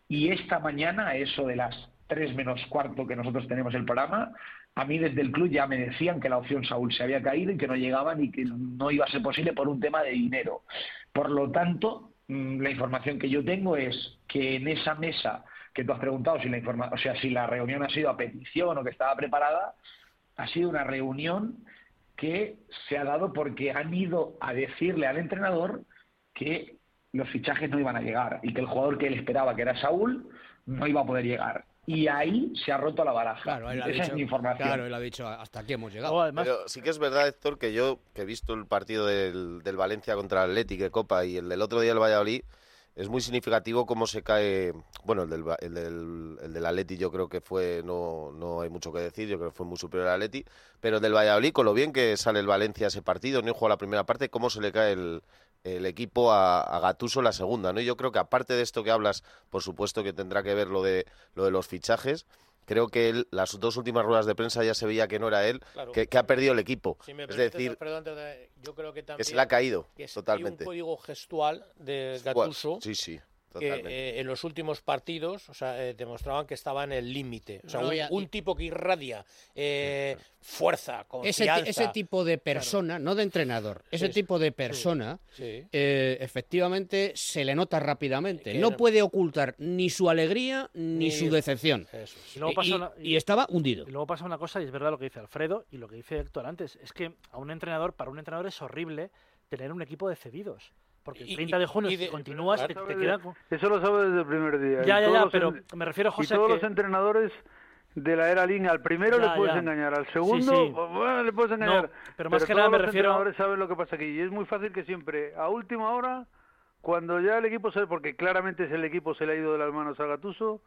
Y esta mañana, eso de las 3 menos cuarto que nosotros tenemos el programa, a mí desde el club ya me decían que la opción Saúl se había caído y que no llegaban y que no iba a ser posible por un tema de dinero. Por lo tanto, mm, la información que yo tengo es que en esa mesa que tú has preguntado si la informa o sea, si la reunión ha sido a petición o que estaba preparada, ha sido una reunión que se ha dado porque han ido a decirle al entrenador que los fichajes no iban a llegar y que el jugador que él esperaba, que era Saúl, no iba a poder llegar. Y ahí se ha roto la baraja. Claro, él ha Esa dicho- es mi información. Claro, él ha dicho hasta aquí hemos llegado. Pero sí que es verdad, Héctor, que yo que he visto el partido del, del Valencia contra el Atlético de Copa y el del otro día el Valladolid, es muy significativo cómo se cae. Bueno, el del, el del, el del Atleti yo creo que fue. No, no hay mucho que decir, yo creo que fue muy superior al Atleti. Pero el del Valladolid, con lo bien que sale el Valencia ese partido, no juega la primera parte, cómo se le cae el, el equipo a, a Gatuso la segunda, ¿no? Y yo creo que aparte de esto que hablas, por supuesto que tendrá que ver lo de, lo de los fichajes. Creo que él, las dos últimas ruedas de prensa ya se veía que no era él, Claro. que, que ha perdido el equipo. Si me es decir, yo creo que también que se le ha caído es- totalmente. Hay un código gestual de Gattuso sí, sí, que totalmente. eh, en los últimos partidos o sea, eh, demostraban que estaba en el límite. O sea, No, un, ya- un tipo que irradia eh, fuerza, Ese, confianza. ti- ese tipo de persona, no de entrenador, ese Sí, tipo de persona, sí. eh, efectivamente se le nota rápidamente. Que No no- puede ocultar ni su alegría ni, Ni- su decepción. Y luego pasa Y- una- y estaba hundido. Y luego pasa una cosa, y es verdad lo que dice Alfredo y lo que dice Héctor antes, es que a un entrenador, para un entrenador es horrible tener un equipo de cedidos. Porque el Y- 30 de junio, y de- si continúas, te, claro, te Eso quedan... con- Eso lo sabe desde el primer día. Ya, Y ya, todos ya, los pero en- me refiero, José, Y todos que- los entrenadores de la era línea, al primero Ya, le puedes ya. engañar, al Sí, segundo sí. bueno, le puedes No, engañar. pero más que nada todos me los refiero- entrenadores saben lo que pasa aquí. Y es muy fácil que siempre, a última hora, cuando ya el equipo se... Porque claramente es el equipo se le ha ido de las manos a Gatuso,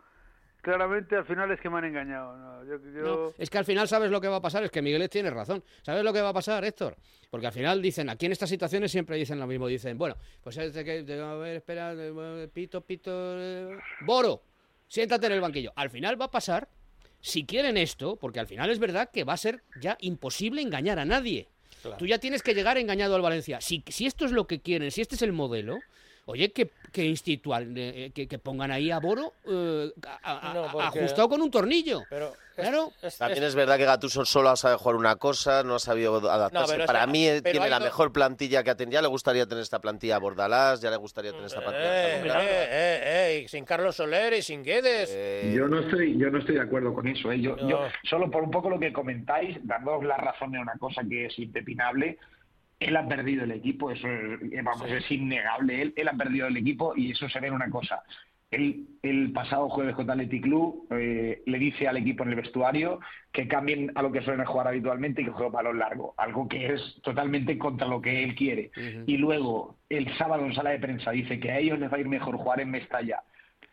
claramente al final es que me han engañado. No, yo- yo- No, es que al final sabes lo que va a pasar, es que Miguel tiene razón. ¿Sabes lo que va a pasar, Héctor? Porque al final dicen, aquí en estas situaciones siempre dicen lo mismo, dicen, bueno, pues es de que, de- a ver, espera, de- pito, pito, eh, Boro, siéntate en el banquillo. Al final va a pasar, si quieren esto, porque al final es verdad que va a ser ya imposible engañar a nadie. Claro. Tú ya tienes que llegar engañado al Valencia. Si, si esto es lo que quieren, si este es el modelo, Oye, que, que institual, eh, que, que pongan ahí a Boro eh, a- a- No, a- porque- ajustado con un tornillo. Pero claro. También es verdad que Gattuso solo ha sabido jugar una cosa, no ha sabido adaptarse. Para que- mí eh, tiene la mejor plantilla que ha tenido. Ya le gustaría tener esta plantilla a Bordalás, ya le gustaría tener esta plantilla a Eh, eh, eh, eh, y sin Carlos Soler y sin Guedes. Eh, Yo no estoy, yo no estoy de acuerdo con eso. ¿eh? Yo, No. yo, solo por un poco lo que comentáis, dándoos la razón en una cosa que es impepinable, él ha perdido el equipo, eso es, eh, vamos, Sí. es innegable. Él, él ha perdido el equipo y eso se ve en una cosa. Él, el pasado jueves contra Athletic Club eh, le dice al equipo en el vestuario que cambien a lo que suelen jugar habitualmente y que jueguen balón largo, algo que es totalmente contra lo que él quiere. Y luego, el sábado en sala de prensa dice que a ellos les va a ir mejor jugar en Mestalla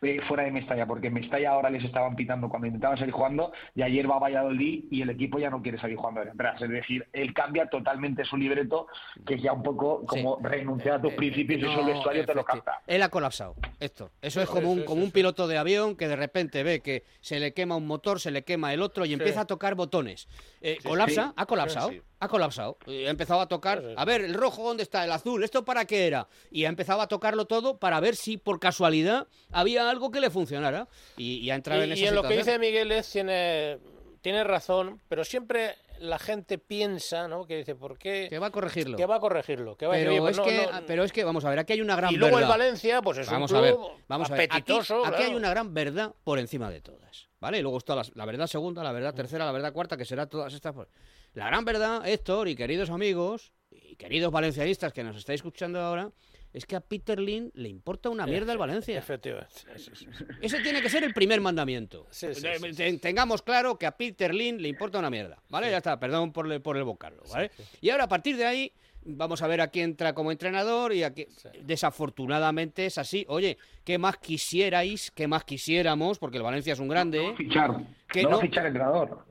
eh, fuera de Mestalla, porque en Mestalla ahora les estaban pitando cuando intentaban salir jugando y ayer va a Valladolid y el equipo ya no quiere salir jugando atrás. Es decir, él cambia totalmente su libreto, que es ya un poco como renunciar a tus principios y No, vestuario te lo capta. Él ha colapsado, Héctor. Eso es Sí, como un, sí, como sí, un piloto de avión que de repente ve que se le quema un motor, se le quema el otro y empieza a tocar botones. Eh, Sí, ¿Colapsa? sí. Ha colapsado. Sí, sí. Ha colapsado. Ha empezado a tocar, a ver, el rojo, ¿dónde está? El azul, ¿esto para qué era? Y ha empezado a tocarlo todo para ver si por casualidad había algo que le funcionara. Y, y ha entrado en Y, esa y en lo que situación. dice Miguel es, tiene, tiene razón, pero siempre la gente piensa, ¿no? Que dice, ¿por qué? Que va a corregirlo. Que va a corregirlo. Que va a decir, Pero "Oye, es, pues no, que, no". pero es que, vamos a ver, aquí hay una gran Y luego el verdad. Valencia, pues es un vamos a ver, club vamos a ver. Aquí, apetitoso, aquí claro. hay una gran verdad por encima de todas. ¿Vale? Y luego está la, la verdad segunda, la verdad tercera, la verdad cuarta, que será todas estas. pues. La gran verdad, Héctor y queridos amigos, y queridos valencianistas que nos estáis escuchando ahora, es que a Peter Lin le importa una mierda el Valencia. Efectivamente. sí, sí, sí. Ese tiene que ser el primer mandamiento. Sí, sí, sí, ten- Tengamos claro que a Peter Lin le importa una mierda. ¿Vale? Ya está, perdón por, por el vocablo. ¿vale? Y ahora a partir de ahí vamos a ver a quién entra como entrenador y a quién... Desafortunadamente es así. Oye, ¿qué más quisierais? ¿Qué más quisiéramos? Porque el Valencia es un grande. ¿eh? Fichar. Que no, no- fichar entrenador.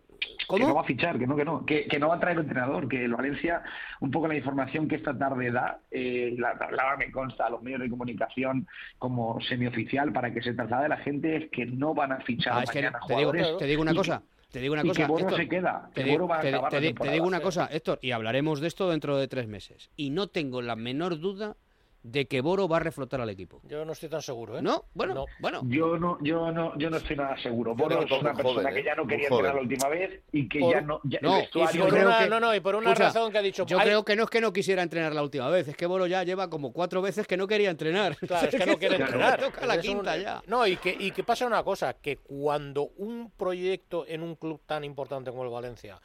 ¿Cómo? Que no va a fichar, que no, que no. Que, que no va a traer entrenador. Que el Valencia, un poco la información que esta tarde da, eh, la traslada, me consta, a los medios de comunicación como semioficial para que se traslade a la gente, es que no van a fichar Ah, es que te digo, jugadores. te digo una y cosa. Te digo una y cosa. que Bono Héctor, se queda, Te, que va te te digo una cosa, Héctor, y hablaremos de esto dentro de tres meses. Y no tengo la menor duda de que Boro va a reflotar al equipo. Yo no estoy tan seguro, ¿eh? No, bueno, bueno. Yo no, yo no, yo no estoy nada seguro. Bono creo es una persona joven, que ya no ¿eh? quería entrenar la última vez y que Por- ya no, ya No, el y vestuario por creo una- que- no, no, y por una Escucha, razón que ha dicho... Yo "Ay, creo que no es que no quisiera entrenar la última vez, es que Boro ya lleva como cuatro veces que no quería entrenar. Claro, es que no quiere entrenar. Toca la Es un- quinta ya. No, y que, y que pasa una cosa, que cuando un proyecto en un club tan importante como el Valencia,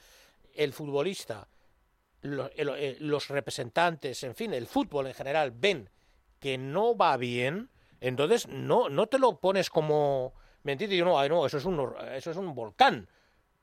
el futbolista, eh, los representantes, en fin, el fútbol en general, ven que no va bien, entonces no, no te lo pones como... ¿Me entiendes? Yo no, ay, no, eso es un, eso es un volcán.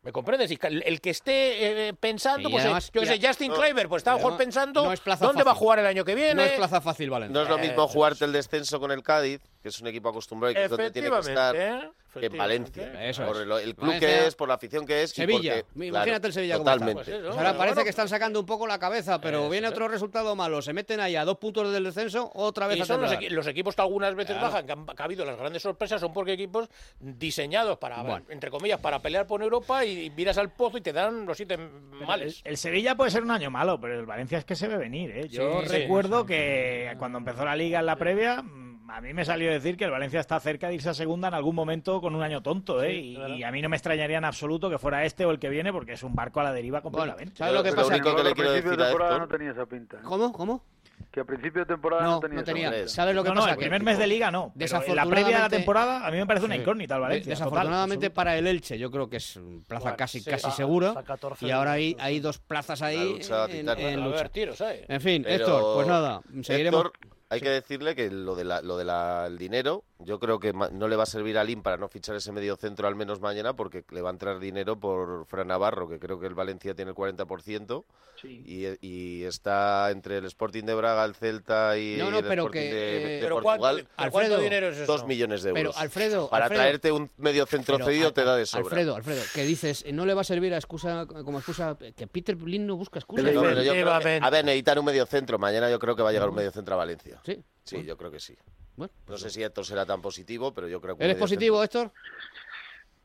¿Me comprendes? Y el, que esté eh, pensando, Y pues, eh, además- yo sé, y Justin no, Kluivert, pues está a lo mejor pensando no es plaza dónde va a jugar el año que viene. No es plaza fácil, Valencia. No es lo Eh, mismo jugarte el descenso con el Cádiz, que es un equipo acostumbrado y que es donde tiene que estar, ¿eh? que en Valencia. Eso por es. el, el club Valencia- que es, por la afición que es. y Sevilla, porque- imagínate claro, el Sevilla como Totalmente. Pues eso, Ahora parece bueno. que están sacando un poco la cabeza, pero viene otro resultado malo, se meten ahí a dos puntos del descenso, otra vez Y a son los, equi- los equipos que algunas veces Claro. bajan, que, han, que ha habido las grandes sorpresas, son porque equipos diseñados para, Bueno. entre comillas, para pelear por Europa y, miras al pozo y te dan los siete males. El Sevilla puede ser un año malo, pero el Valencia es que se ve venir. ¿eh? Yo Sí, recuerdo que cuando empezó la liga en la previa, a mí me salió decir que el Valencia está cerca de irse a segunda en algún momento con un año tonto. ¿eh? Sí, y, claro. y a mí no me extrañaría en absoluto que fuera este o el que viene, porque es un barco a la deriva completamente. ¿sabes lo que Lo pasa? único que le quiero principio decir de a temporada no tenía esa pinta. ¿eh? ¿Cómo? ¿Cómo? Que a principio de temporada no, No, tenía no tenía. ¿Sabes lo que no, no, pasa? el Que- primer mes de liga no. Pero en la previa de la Desafortunadamente- temporada a mí me parece una incógnita el Valencia. Desafortunadamente total, para el Elche, yo creo que es plaza Bueno, casi sí. casi Está- segura. está 14 y ahora hay, hay dos plazas ahí lucha en, en a lucha. ver, tiros. En fin, Pero, Héctor, pues nada, seguiremos. Héctor, hay que decirle que lo del de lo de la- el dinero, yo creo que ma- no le va a servir a Lim para no fichar ese medio centro al menos mañana, porque le va a entrar dinero por Fran Navarro, que creo que el Valencia tiene el 40%, y, y está entre el Sporting de Braga, el Celta y No, no, el pero Sporting que, de, eh, de Pero Portugal. ¿cuánto, pero Alfredo, ¿cuánto dinero es eso? Dos millones de euros. Pero, Alfredo, Para Alfredo- traerte un medio centro Pero, cedido Al- te da de sobra. Alfredo, Alfredo, que dices, eh, no le va a servir a excusa, como excusa, que Peter Lin no busca excusa. No, pero yo creo que- Efectivamente. a ver, necesitan un medio centro. Mañana yo creo que va a llegar un medio centro a Valencia. Sí. Sí, yo creo que sí. Bueno, No sé si Héctor será tan positivo, pero yo creo que... ¿Eres positivo, Héctor?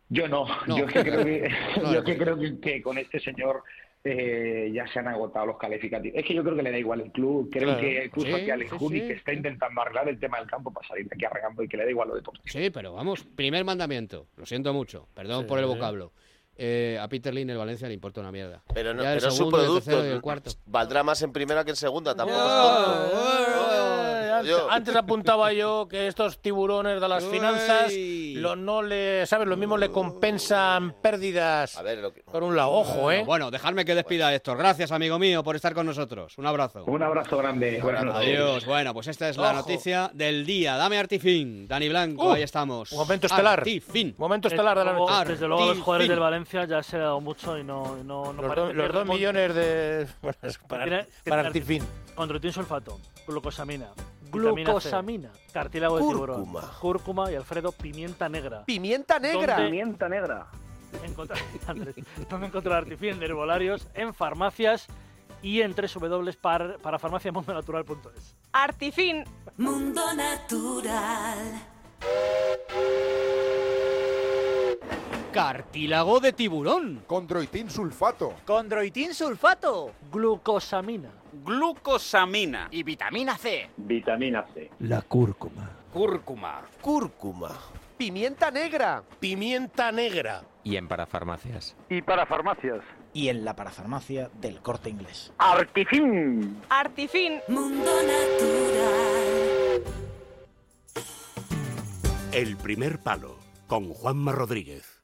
Yo no, No. yo es que creo que, No yo que, creo que, que con este señor eh, ya se han agotado los calificativos. Es que yo creo que le da igual el club. Creo Claro. que incluso Sí, aquí Alex sí, Juni, sí, que está intentando arreglar el tema del campo para salir de aquí arreglando y que le da igual lo deportivo. Sí, pero vamos, primer mandamiento. Lo siento mucho, perdón por el Sí. vocablo. Eh, a Peter Lin el Valencia le importa una mierda. Pero, no, pero es su segundo, el producto. tercero el cuarto. Valdrá más en primera que en segunda, tampoco es. Antes, antes apuntaba yo que estos tiburones de las finanzas lo, no le, ¿sabes? Lo mismo le compensan pérdidas. Por un lado, ojo, ¿eh? Bueno, dejadme que despida a Héctor. Gracias, amigo mío, por estar con nosotros. Un abrazo. Un abrazo grande. Buenas noches. Adiós. Bueno, pues esta es la Ojo. noticia del día. Dame Artifin. Dani Blanco, Uh, ahí estamos. momento estelar. Artifin. Momento estelar de la noche. Desde luego, a los jugadores del Valencia ya se ha dado mucho y no. y no, no Los, dos- los que dos millones de. bueno, es para, que para Artifin. Condroitin sulfato, glucosamina, Glucosamina. cartílago de tiburón, Cúrcuma. cúrcuma y Alfredo pimienta negra. Pimienta negra. ¿Dónde- Pimienta negra. Encontrar, Andrés, ¿dónde encontrar Artifin de herbolarios en farmacias y en www.parafarmaciamundonatural.es. Artifin. Mundo natural. Cartílago de tiburón. Condroitin sulfato. Condroitin sulfato. Glucosamina. Glucosamina. Y vitamina C. Vitamina C. La cúrcuma. Cúrcuma. Cúrcuma. Pimienta negra. Pimienta negra. ¿Y en parafarmacias? Y para farmacias. Y en la parafarmacia del corte inglés. Artifin. Artifin. Mundo natural. El primer palo con Juanma Rodríguez.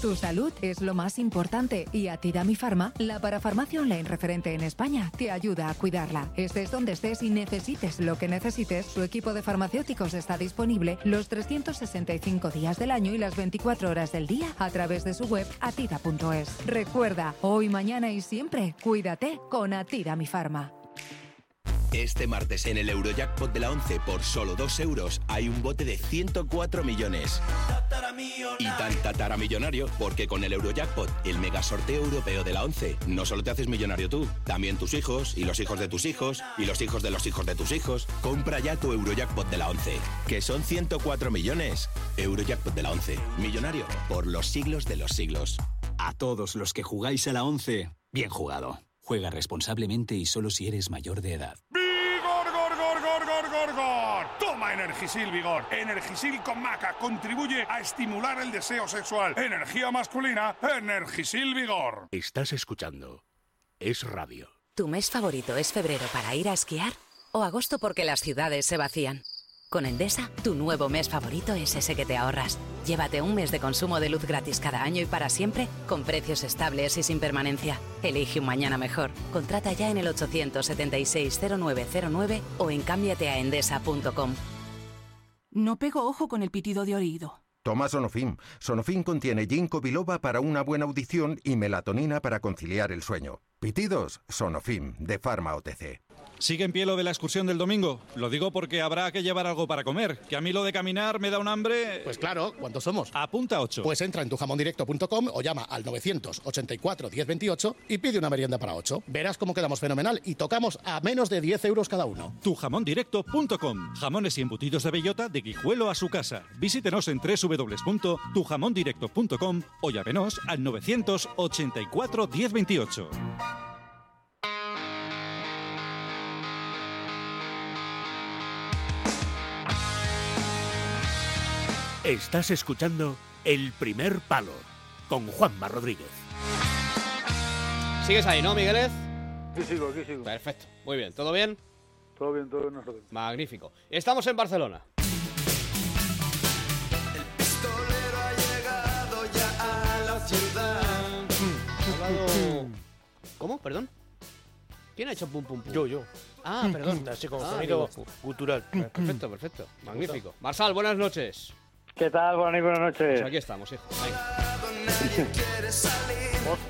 Tu salud es lo más importante y a Tidami Pharma, la parafarmacia online referente en España, te ayuda a cuidarla. Estés donde estés y necesites lo que necesites, su equipo de farmacéuticos está disponible los 365 días del año y las 24 horas del día a través de su web atida.es. Recuerda, hoy, mañana y siempre, cuídate con Atidami Pharma. Este martes en el Eurojackpot de la 11 por solo 2 euros hay un bote de 104 millones. Y tan tataramillonario porque con el Eurojackpot, el mega sorteo europeo de la 11, no solo te haces millonario tú, también tus hijos y los hijos de tus hijos y los hijos de los hijos de tus hijos. Compra ya tu Eurojackpot de la 11, que son 104 millones. Eurojackpot de la 11, millonario por los siglos de los siglos. A todos los que jugáis a la 11, bien jugado. Juega responsablemente y solo si eres mayor de edad. Toma Energisil Vigor. Energisil con maca contribuye a estimular el deseo sexual. Energía masculina, Energisil Vigor. Estás escuchando Es Radio. ¿Tu mes favorito es febrero para ir a esquiar? ¿O agosto porque las ciudades se vacían? Con Endesa, tu nuevo mes favorito es ese que te ahorras. Llévate un mes de consumo de luz gratis cada año y para siempre, con precios estables y sin permanencia. Elige un mañana mejor. Contrata ya en el 876-0909 o en cámbiateaendesa.com. No pego ojo con el pitido de oído. Toma Sonofim. Sonofim contiene ginkgo biloba para una buena audición y melatonina para conciliar el sueño. Pitidos, Sonofim, de Pharma OTC. ¿Sigue en pie lo de la excursión del domingo? Lo digo porque habrá que llevar algo para comer. Que a mí lo de caminar me da un hambre. Pues claro, ¿cuántos somos? Apunta 8. Pues entra en tujamondirecto.com o llama al 984 1028 y pide una merienda para 8. Verás cómo quedamos fenomenal y tocamos a menos de 10 euros cada uno. Tujamondirecto.com. Jamones y embutidos de bellota de Guijuelo a su casa. Visítenos en www.tujamondirecto.com o llámenos al 984 1028. Estás escuchando El primer palo con Juanma Rodríguez. ¿Sigues ahí, no, Miguelez? Aquí sigo, aquí sigo. Perfecto. Muy bien. ¿Todo bien? Todo bien, todo en orden. Magnífico. Estamos en Barcelona. Hablado- ¿Cómo? ¿Perdón? ¿Quién ha hecho pum pum pum? Yo, yo. Ah, perdón. Así como Ah, sonido digo, cultural. Perfecto, perfecto. Magnífico. Marsal, buenas noches. ¿Qué tal? Buenas, buenas noches. Pues aquí estamos, hijo.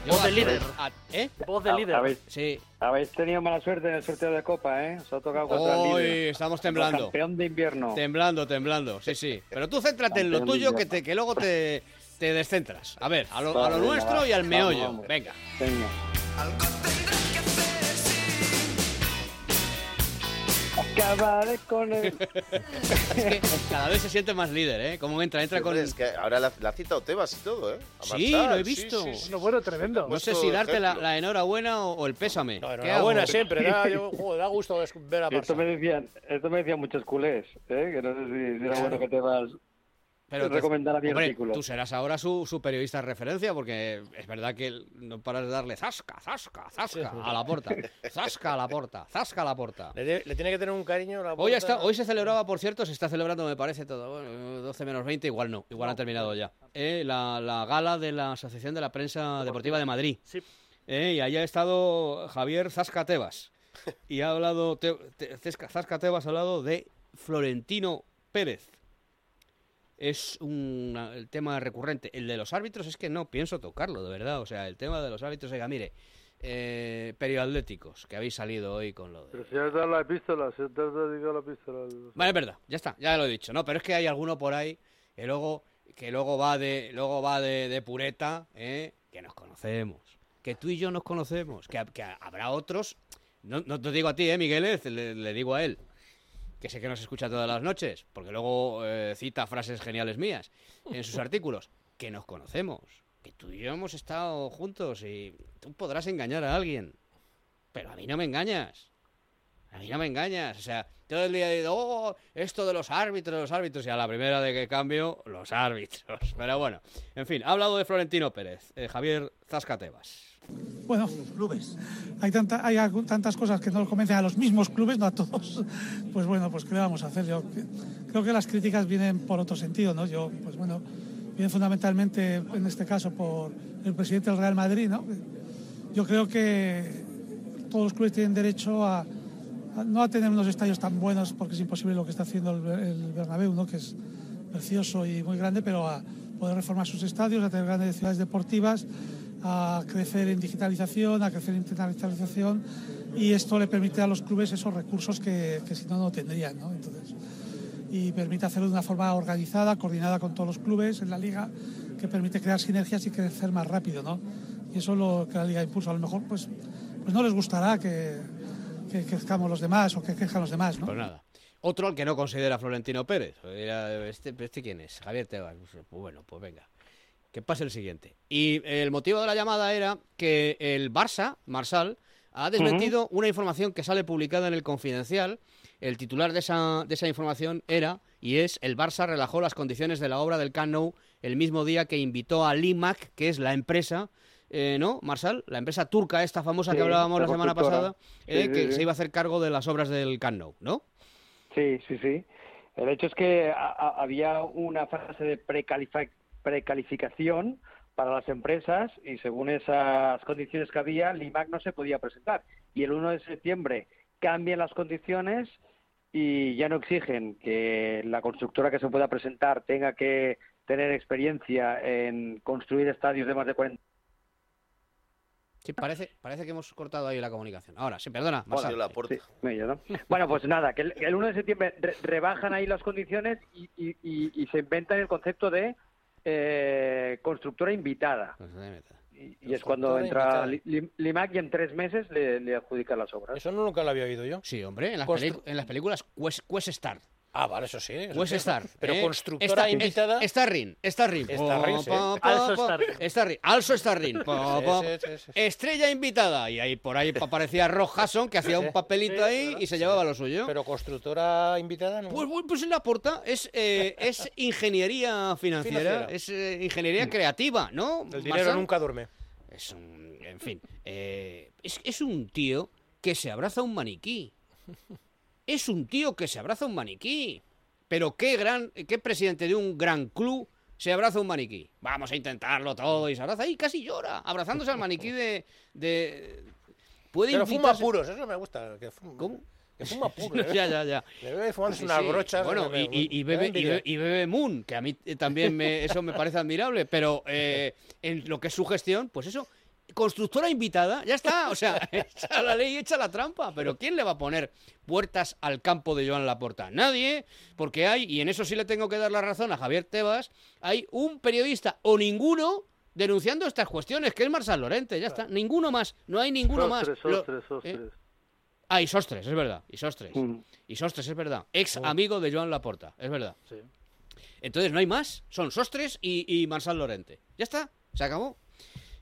Voz del a- líder. a- ¿Eh? Voz del líder. Habéis, sí. habéis tenido mala suerte en el sorteo de Copa, ¿eh? Os ha tocado contra el Hoy líder. estamos el temblando. Campeón de invierno. Temblando, temblando. Sí, sí. Pero tú céntrate en lo tuyo de que, te, que luego te, te descentras. A ver, a lo, a lo nuestro y al meollo. Venga. Venga. Acabaré con él. Es que cada vez se siente más líder, ¿eh? Como entra, entra Sí, con... Es que ahora la, la ha citado Tebas y todo, ¿eh? A Sí, lo he visto. sí, sí. No, bueno, tremendo. No sé si darte la, enhorabuena o, o el pésame. No, ¿Qué enhorabuena hago? siempre, da, yo, joder, da gusto ver a Esto Barça. me decían, esto me decían muchos culés, ¿eh? que no sé si, si era bueno que te vas Pero te- recomendara mi hombre, artículo. tú serás ahora su, su periodista de referencia, porque es verdad que no paras de darle zasca, zasca, zasca a la porta. Zasca a la porta, zasca a la porta. Le, tiene que tener un cariño. La Hoy, está, hoy se celebraba, por cierto, se está celebrando, me parece, todo. Bueno, 12 menos 20, igual no, igual han terminado ya. Eh, la, la gala de la Asociación de la Prensa Deportiva de Madrid. Sí. Eh, y ahí ha estado Javier Zasca Tebas. Y ha hablado, Te- Zasca Tebas ha hablado de Florentino Pérez. Es un el tema recurrente. El de los árbitros es que no pienso tocarlo, de verdad. O sea, el tema de los árbitros, oiga, mire, eh, periodéticos, que habéis salido hoy con lo de... Pero si has dado la epístola, si has dedicado la epístola. al- Vale, es verdad, ya está, ya lo he dicho, ¿no? Pero es que hay alguno por ahí que luego, que luego va de, luego va de, de pureta, ¿eh? que nos conocemos, que tú y yo nos conocemos, que, que habrá otros, no, no te digo a ti, ¿eh, Migueles? Le, le digo a él, que sé que nos escucha todas las noches, porque luego eh, cita frases geniales mías en sus artículos, que nos conocemos, que tú y yo hemos estado juntos y tú podrás engañar a alguien, pero a mí no me engañas. A no me engañas. O sea, todo el día digo, oh, esto de los árbitros, los árbitros. Y a la primera de que cambio, los árbitros. Pero bueno, en fin, ha hablado de Florentino Pérez. Eh, Javier Zascatebas. Bueno, clubes. Hay, tanta, hay tantas cosas que no lo convencen a los mismos clubes, no a todos. Pues bueno, pues ¿qué le vamos a hacer? Yo creo que las críticas vienen por otro sentido, ¿no? Yo, pues bueno, vienen fundamentalmente, en este caso, por el presidente del Real Madrid, ¿no? Yo creo que todos los clubes tienen derecho a no a tener unos estadios tan buenos, porque es imposible lo que está haciendo el, el Bernabéu, ¿no? Que es precioso y muy grande, pero a poder reformar sus estadios, a tener grandes ciudades deportivas, a crecer en digitalización, a crecer en internacionalización y esto le permite a los clubes esos recursos que, que si no, no tendrían. ¿no? Entonces, y permite hacerlo de una forma organizada, coordinada con todos los clubes en la liga, que permite crear sinergias y crecer más rápido. ¿no? Y eso es lo que la liga impulsa. A lo mejor pues, pues no les gustará que, que crezcamos los demás o que quejan los demás. ¿no? Pues nada. Otro al que no considera Florentino Pérez. ¿Este, este quién es? Javier Tebas. Pues bueno, pues venga. Que pase el siguiente. Y el motivo de la llamada era que el Barça, Marsal, ha desmentido una información que sale publicada en el Confidencial. El titular de esa, de esa información era, y es, el Barça relajó las condiciones de la obra del Camp Nou el mismo día que invitó a Limac, que es la empresa, eh, ¿no, Marsal? La empresa turca esta famosa que hablábamos la la semana pasada, eh, Sí, que sí. se iba a hacer cargo de las obras del Camp Nou, ¿no? Sí, sí, sí. El hecho es que a- a- había una fase de precalificación para las empresas y según esas condiciones que había, Limac no se podía presentar. Y el 1 de septiembre cambian las condiciones y ya no exigen que la constructora que se pueda presentar tenga que tener experiencia en construir estadios de más de 40 Sí, parece, parece que hemos cortado ahí la comunicación. Ahora, sí, perdona, Marsal. Sí, me oye, ¿no? Bueno, pues nada, que el, que el 1 de septiembre re- rebajan ahí las condiciones y, y- y- y se inventan el concepto de eh, constructora invitada. Y, y es cuando entra Lim- Limac y en tres meses le, le adjudica las obras. Eso nunca lo había oído yo. Sí, hombre, en las, Constru- en las películas Quest, Quest Star. Ah, vale, eso sí. eso Quest sí. Star. Pero ¿eh? constructora invitada. es- Starring, Starring. Starring, sí. Also. Starring. Starring, Also Starring. Sí. Estrella invitada. Y ahí por ahí aparecía Rock Hudson, que hacía un papelito ahí y se llevaba lo suyo. Pero constructora invitada no. Pues, pues en la porta es, eh, es ingeniería financiera, Financiera. es eh, ingeniería creativa, ¿no? El dinero nunca duerme. Es un, en fin, eh, es, es un tío que se abraza a un maniquí. Es un tío que se abraza a un maniquí. Pero qué gran, qué presidente de un gran club se abraza a un maniquí. Vamos a intentarlo todo y se abraza y casi llora, abrazándose al maniquí de, de puede Pero fuma puros, eso me gusta. Que fuma, ¿Cómo? Que fuma puros. ¿eh? ya, ya, ya. Le bebe fumándose Sí, unas sí. brochas. Bueno, me- y, bebe, y, bebe, y bebe Moon, que a mí también me, eso me parece admirable, pero eh, en lo que es su gestión, pues eso, constructora invitada, ya está, o sea, echa la ley, echa la trampa, pero ¿quién le va a poner puertas al campo de Joan Laporta? Nadie, porque hay, y en eso sí le tengo que dar la razón a Javier Tebas, hay un periodista o ninguno denunciando estas cuestiones, que es Marsal Lorente, ya está, ninguno más, no hay ninguno más. Ostres, Lo- ostres, ¿eh? Ah, y Sostres, es verdad. Y Sostres. Mm. Y Sostres, es verdad. Ex amigo de Joan Laporta, es verdad. Entonces no hay más. Son Sostres y, y Marsal Lorente. Ya está, se acabó.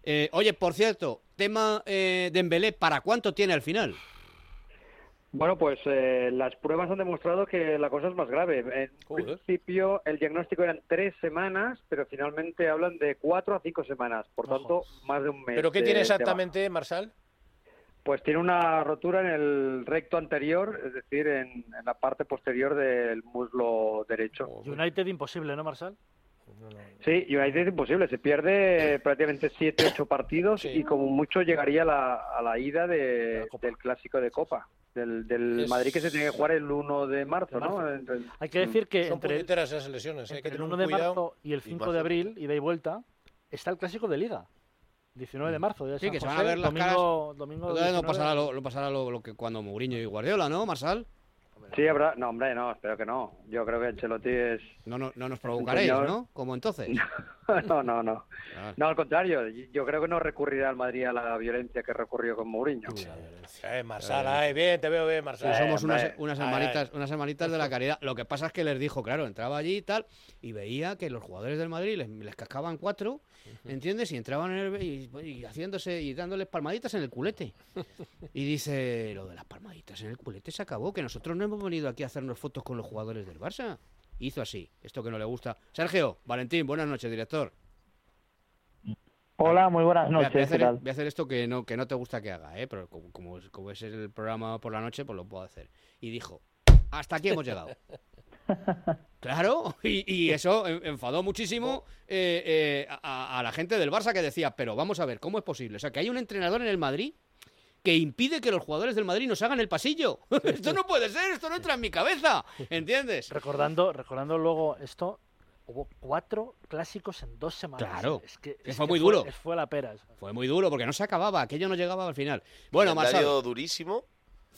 Eh, oye, por cierto, tema eh, Dembélé, ¿para cuánto tiene al final? Bueno, pues eh, las pruebas han demostrado que la cosa es más grave. En principio, el diagnóstico eran tres semanas, pero finalmente hablan de cuatro a cinco semanas. Por tanto, más de un mes. ¿Pero qué de tiene exactamente, Marsal? Pues tiene una rotura en el recto anterior, es decir, en, en la parte posterior del muslo derecho. United imposible, ¿no, Marsal? Sí, United es imposible. Se pierde prácticamente 7-8 partidos y como mucho llegaría a la, a la ida de- del clásico de Copa. Del, del Es- Madrid que se tiene que jugar el 1 de marzo, ¿no? Hay que decir que Son entre, esas lesiones, ¿eh? hay que entre el tener 1 un de marzo y el 5 de abril, ida y vuelta, está el clásico de Liga. 19 de marzo. de Sí, San que se van a José, ver las domingo, caras. Domingo no 19. pasará, lo, no pasará lo, lo que cuando Mourinho y Guardiola, ¿no, Marsal? Sí, habrá. No, hombre, no, espero que no. Yo creo que Ancelotti es. No, no, no nos provocaréis, señor. ¿no? Como entonces. no, no, no. No, al contrario. Yo creo que no recurrirá al Madrid a la violencia que recurrió con Mourinho. Eh, Marsal, ay, bien, te veo bien, Marsal. Sí, somos Eh, unas, unas hermanitas, unas hermanitas de la caridad. Lo que pasa es que les dijo, claro, entraba allí y tal, y veía que los jugadores del Madrid les, les cascaban cuatro, ¿entiendes? Y entraban en el, y, y haciéndose y dándoles palmaditas en el culete. Y dice, lo de las palmaditas en el culete se acabó, que nosotros no hemos venido aquí a hacernos fotos con los jugadores del Barça. Hizo así, esto que no le gusta. Sergio, Valentín, buenas noches, director. Hola, muy buenas noches. Voy a, ¿qué hacer, tal? voy a hacer esto que no, que no te gusta que haga, ¿eh? pero como, como, es, como es el programa por la noche, pues lo puedo hacer. Y dijo, hasta aquí hemos llegado. Claro, y, y eso en- enfadó muchísimo eh, eh, a, a la gente del Barça que decía, pero vamos a ver, ¿cómo es posible? O sea, que hay un entrenador en el Madrid que impide que los jugadores del Madrid nos hagan el pasillo. esto no puede ser, esto no entra en mi cabeza, ¿entiendes? Recordando, recordando luego esto, hubo cuatro clásicos en dos semanas. Claro, es que, es fue que muy duro. Fue la pera. Fue muy duro porque no se acababa, aquello no llegaba al final. Bueno, Marsal. durísimo.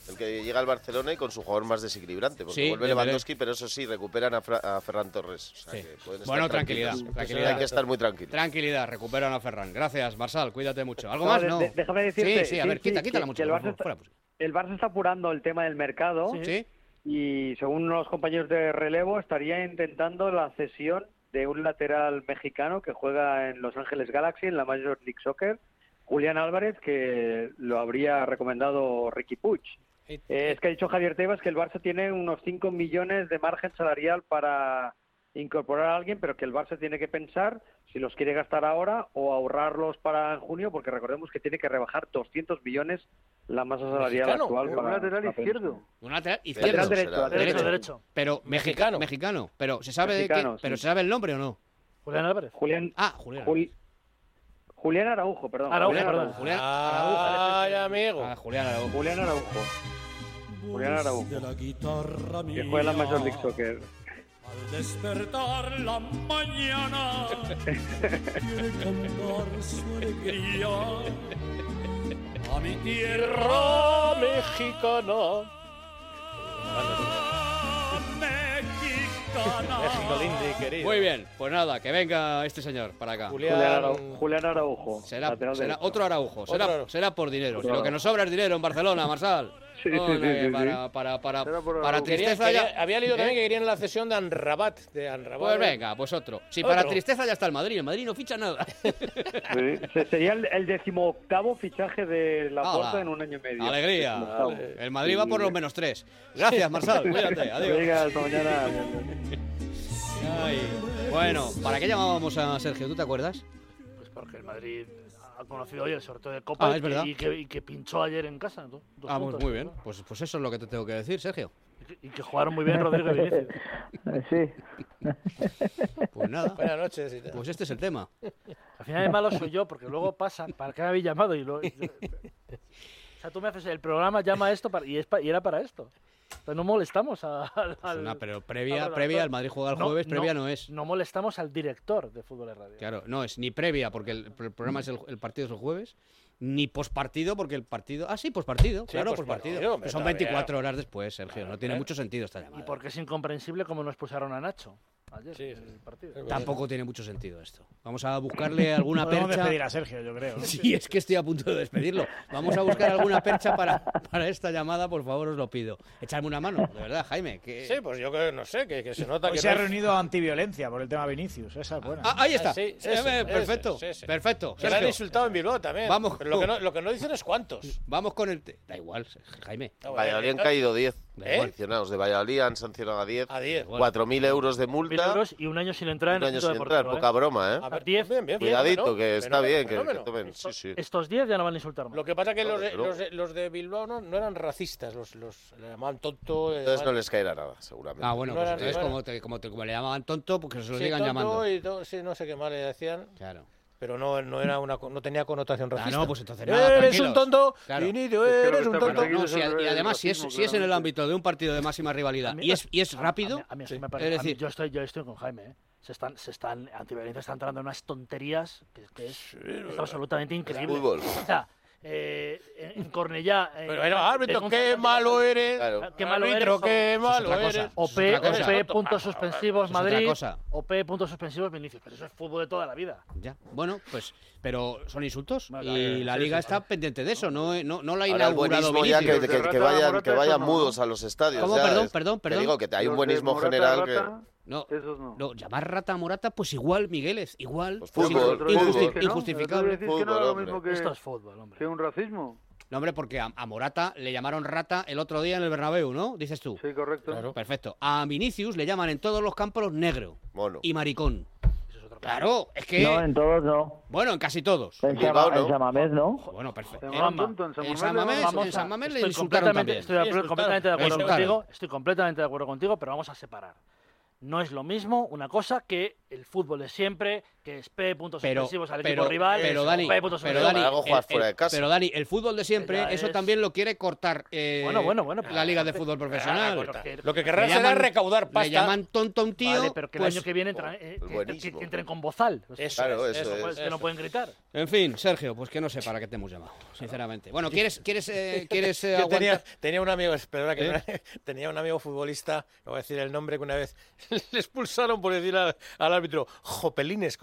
El que llega al Barcelona y con su jugador más desequilibrante. Porque Sí, vuelve. Lewandowski, pero eso sí, recuperan a, Fra- a Ferran Torres. O sea Sí. que pueden estar Bueno, tranquilidad. Hay que estar muy tranquilos. Tranquilidad, recuperan a Ferran. Gracias, Marsal, cuídate mucho. ¿Algo No, más? de- No. déjame decirte. Sí, sí, a ver, quita, quita la que- música. que el Barça está- fuera música. El Barça está apurando el tema del mercado. Sí. Y según los compañeros de relevo, estaría intentando la cesión de un lateral mexicano que juega en Los Ángeles Galaxy en la Major League Soccer, Julián Álvarez, que lo habría recomendado Ricky Puig. Eh, es que ha dicho Javier Tebas que el Barça tiene unos 5 millones de margen salarial para incorporar a alguien, pero que el Barça tiene que pensar si los quiere gastar ahora o ahorrarlos para en junio, porque recordemos que tiene que rebajar 200 millones la masa salarial Mexicano, actual. un para- lateral para izquierdo. Un lateral Lateral izquierdo. derecho, lateral derecho, derecho. Pero mexicano. Mexicano. Pero ¿se sabe de qué? ¿Pero se sabe el nombre o no? Julián Álvarez. Julián, Ah, Julián. Jul- Julián Araujo, perdón. Araujo, Julián perdón. Araujo. Julián Ay, amigo. Ah, Julián Araujo. Julián Araujo. Julián Araujo. Que juega en la Major League Soccer. Al despertar la mañana quiere cantar su alegría a mi tierra mexicana. México lindo y querido. Muy bien, pues nada, que venga este señor para acá. Julián Araujo. Julián Araujo. Será, lateral será derecho. otro Araujo, será, Otro. será por dinero. Si lo que nos sobra es dinero en Barcelona, Marsal. Sí, sí, Ole, sí, sí, sí. para, para, para, tristeza quería- ya. había leído ¿Eh? también que querían la cesión de Anrabat. De Anrabat. Pues venga, pues otro. Si Otro. para tristeza ya está el Madrid, el Madrid no ficha nada. Sería el, el decimoctavo fichaje de la. Porta en un año y medio. Alegría. El Madrid va por los menos tres. Gracias, Marsal. Cuídate. Adiós. Venga, hasta mañana. Ay, Bueno, ¿para qué llamábamos a Sergio? ¿Tú te acuerdas? Pues porque el Madrid conocido hoy el sorteo de Copa Ah, y, que, y que, y que pinchó ayer en casa. Dos Ah, muy, puntos, muy ¿no? bien. Pues, pues eso es lo que te tengo que decir, Sergio. Y que, y que jugaron muy bien Rodrigo y. Sí. Pues nada. Buenas noches. y. Pues este es el tema. Al final el malo soy yo, porque luego pasa, ¿para qué me habéis llamado? Y lo, y- o sea, tú me haces el programa, llama esto para- y, es pa- y era para esto. Entonces no molestamos a- al... pero previa, previa, el Madrid juega el jueves, previa no es. No molestamos al director de Fútbol de Radio. Claro, no es ni previa, porque el, el programa es el, el partido es el jueves, ni pospartido, porque el partido. Ah, sí, pospartido, Sí, claro, pospartido, Que son todavía. 24 horas después, Sergio. No tiene ¿Eh? mucho sentido esta llamada. Y porque es incomprensible cómo nos pusieron a Nacho. Ayer, el partido. Tampoco tiene mucho sentido esto. Vamos a buscarle alguna percha. despedir a Sergio, yo creo. Sí, es que estoy a punto de despedirlo. Vamos a buscar alguna percha para, para esta llamada, por favor, os lo pido. Echadme una mano, de verdad, Jaime. Que... Sí, pues yo que no sé, que, que se nota Hoy que se ha es- reunido antiviolencia por el tema Vinicius. Esa es buena. Ah, ahí está. sí, Eh, ese, eh, perfecto, ese, ese. perfecto. Que le han insultado en Bilbao también. Vamos Pero lo que, no, lo que no dicen es cuántos. Vamos con el... Da igual, Jaime. Valladolid han caído 10 ¿Eh? sancionados. De Valladolid han sancionado a 10. A 10. 4.000 euros de multa. euros y un año sin entrar en Un año sin entrar, Deportivo, poca ¿eh? broma, ¿eh? A ver, 10, bien, bien, Cuidadito, fenómeno, que está bien, que, que tomen. Sí, sí. Estos 10 ya no van a insultar más. Lo que pasa es que los los de, los de Bilbao no, no eran racistas, los, los le llamaban tonto. le Entonces no les caerá nada, seguramente. Ah, bueno, No pues entonces como, te- como, te- como le llamaban tonto, porque se lo Sí, sigan tonto llamando. y todo, sí, no sé qué más le decían. Claro. Pero no, no, era una, no tenía connotación Ah, racista. no, pues entonces nada, Eres un tonto, Claro. Es eres un tonto. No, es si- y además, si es, si es en el ámbito de un partido de máxima rivalidad y es, y es rápido, A mí, a mí eso sí. me es parece. a mí- decir, yo, estoy, yo estoy con Jaime. ¿eh? Se están, se están, antiviolencia está entrando en unas tonterías que, que es, es absolutamente increíble. fútbol. O sea, eh, en, en Cornellá. eh, Pero era árbitro, qué malo eres. Claro. Qué malo árbitro, eres. qué es malo eres. OP. OP puntos suspensivos Madrid. OP puntos suspensivos Vinicius. Pero eso es fútbol de toda la vida. Ya, bueno, pues, pero son insultos Vale, y la sí, liga sí. está pendiente de eso, no, no, no la ha inaugurado buenismo ya que, Vinicius. que- que vayan, que vayan no, mudos ¿no? a los estadios. ¿Cómo? ya, Perdón, es- perdón, Te perdón. digo que hay un buenismo general Rata, No, Esos no. no, llamar rata a Morata, pues igual, Migueles, igual. Pues pues fútbol, fútbol. injusti- que no, injustificable. que Fútbol, lo hombre. mismo que, Esto es fútbol, hombre. que un racismo. No, hombre, porque a, a Morata le llamaron rata el otro día en el Bernabéu, ¿no? Dices tú. Sí, correcto. Perfecto. A Vinicius le llaman en todos los campos negro Mono. y maricón. Claro, es que... No, en todos no. Bueno, en casi todos. En, Bilbao, en ¿no? Samamés, ¿no? Bueno, perfecto. En, llamaban tonto en San en Mamés, San le insultaron completamente, también. Estoy de Sí, acuerdo- completamente de acuerdo contigo. Estoy completamente de acuerdo contigo, pero vamos a separar. No es lo mismo una cosa que el fútbol de siempre, que es P puntos Pero, suspensivos al pero, equipo rival, pero Dani, P puntos pero. Dani, el- fuera de casa. pero Dani, el fútbol de siempre, Ya eso es- también lo quiere cortar eh, Bueno, bueno, bueno, la liga de fútbol profesional. corta. Porque- Lo que Le querrás será recaudar pasta. Le llaman tonto a un tío. Vale, pero que pues- el año que viene entran- eh, que- buenísimo. que, que entren con bozal. Pues Eso Claro, es, eso eso es. que no pueden gritar. En fin, Sergio, pues que no sé para qué te hemos llamado, sinceramente. Bueno, ¿quieres, quieres, eh, quieres eh, Yo tenía, aguantar? tenía un amigo, perdona, que ¿Eh? tenía un amigo futbolista, no voy a decir el nombre, que una vez le expulsaron por decir al, al árbitro, Jopelines,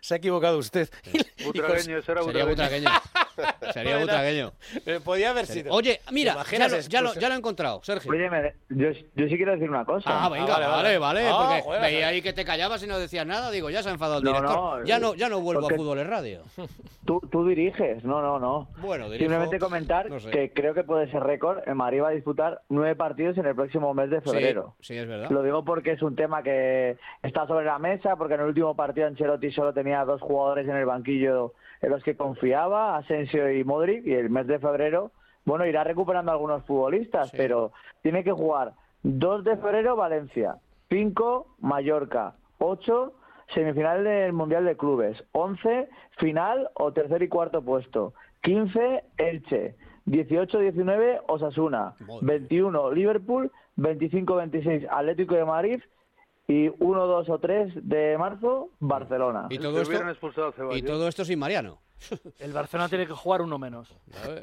se ha equivocado usted. Butragueño, Sería butragueño. Sería butragueño. Eh, Podía haber sido. Oye, mira, ¿Te ya lo, ya, lo, expulsión? ya lo he encontrado, Sergio. Oye, me- yo, yo sí quiero decir una cosa. Ah, venga, vale, vale, vale. vale, Ah, porque joder, veía joder. ahí que te callabas y no decías nada, digo, ya se ha enfadado el No, director. no, ya eh, no, ya no vuelvo a Fútbol en Radio. Tú, tú diriges, no, no, no. Bueno, dirijo, Simplemente comentar no sé. que creo que puede ser récord. El Madrid va a disputar nueve partidos en el próximo mes de Sí, febrero. sí, es verdad. Lo digo porque es un tema que está sobre la mesa, porque en el último partido Ancelotti solo tenía dos jugadores en el banquillo en los que confiaba, Asensio y Modric, y el mes de febrero, bueno, irá recuperando algunos futbolistas, Sí. pero tiene que jugar 2 de febrero Valencia, 5 Mallorca, 8 semifinal del Mundial de Clubes, 11 final o tercer y cuarto puesto, 15 Elche, 18-19 Osasuna, Madre. 21 Liverpool, 25-26 Atlético de Madrid y 1, 2 o 3 de marzo Barcelona. Y todo, esto, hubieran expulsado a Ceballos. y todo esto sin Mariano. El Barcelona tiene que jugar uno menos. A ver,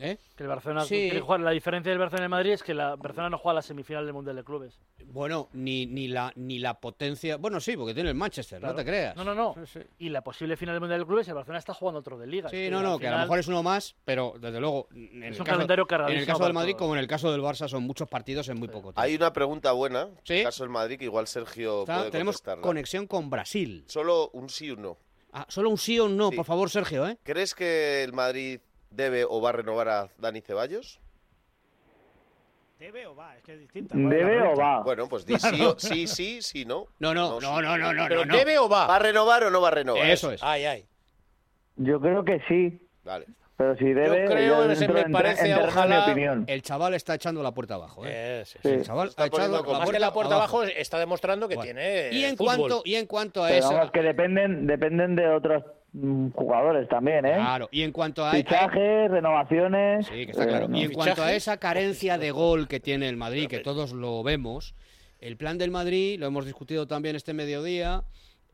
¿Eh? Que el Barcelona Sí. que jugar. La diferencia del Barcelona y el Madrid es que la Barcelona no juega la semifinal del Mundial de Clubes. Bueno, ni, ni, la, ni la potencia. Bueno, sí, porque tiene el Manchester, no te creas. No, no, no. Sí, sí. Y la posible final del Mundial de Clubes, el Barcelona está jugando otro de Liga. Sí, Es no, no, que a lo mejor es uno más, pero desde luego, en el, un caso, calendario en el caso del Madrid todos. como en el caso del Barça son muchos partidos en muy poco tiempo. Hay una pregunta buena, Sí. en el caso del Madrid, que igual Sergio Está- puede tenemos contestarla. conexión con Brasil. Solo un sí o un no. Ah, solo un sí o un no, Sí. por favor, Sergio, ¿eh? ¿Crees que el Madrid debe o va a renovar a Dani Ceballos? ¿Debe o va? Es que es distinta. ¿Cuál es la ¿Debe o va? Bueno, pues di sí, o- sí, sí, sí, no. No, no, sí. no, no, no, no, ¿Pero no, no. debe o va? ¿Va a renovar o no va a renovar? Eso es. Ay, ay. Yo creo que sí, Vale. pero si debe, creo, entro me en- parece, en terreno de ojalá- mi opinión. El chaval está echando la puerta abajo, ¿eh? Eh, sí, sí. Sí. El chaval Está ha echado poniendo la como- Más puerta que la puerta abajo, está demostrando que Bueno. tiene Y en fútbol. cuanto y en cuanto a Pero eso, vamos, que dependen, dependen de otros jugadores también, ¿eh? claro, y en cuanto a, Fichajes, renovaciones. Sí, que está eh, claro. no. Y en cuanto a esa carencia de gol que tiene el Madrid, que todos lo vemos, el plan del Madrid, lo hemos discutido también este mediodía,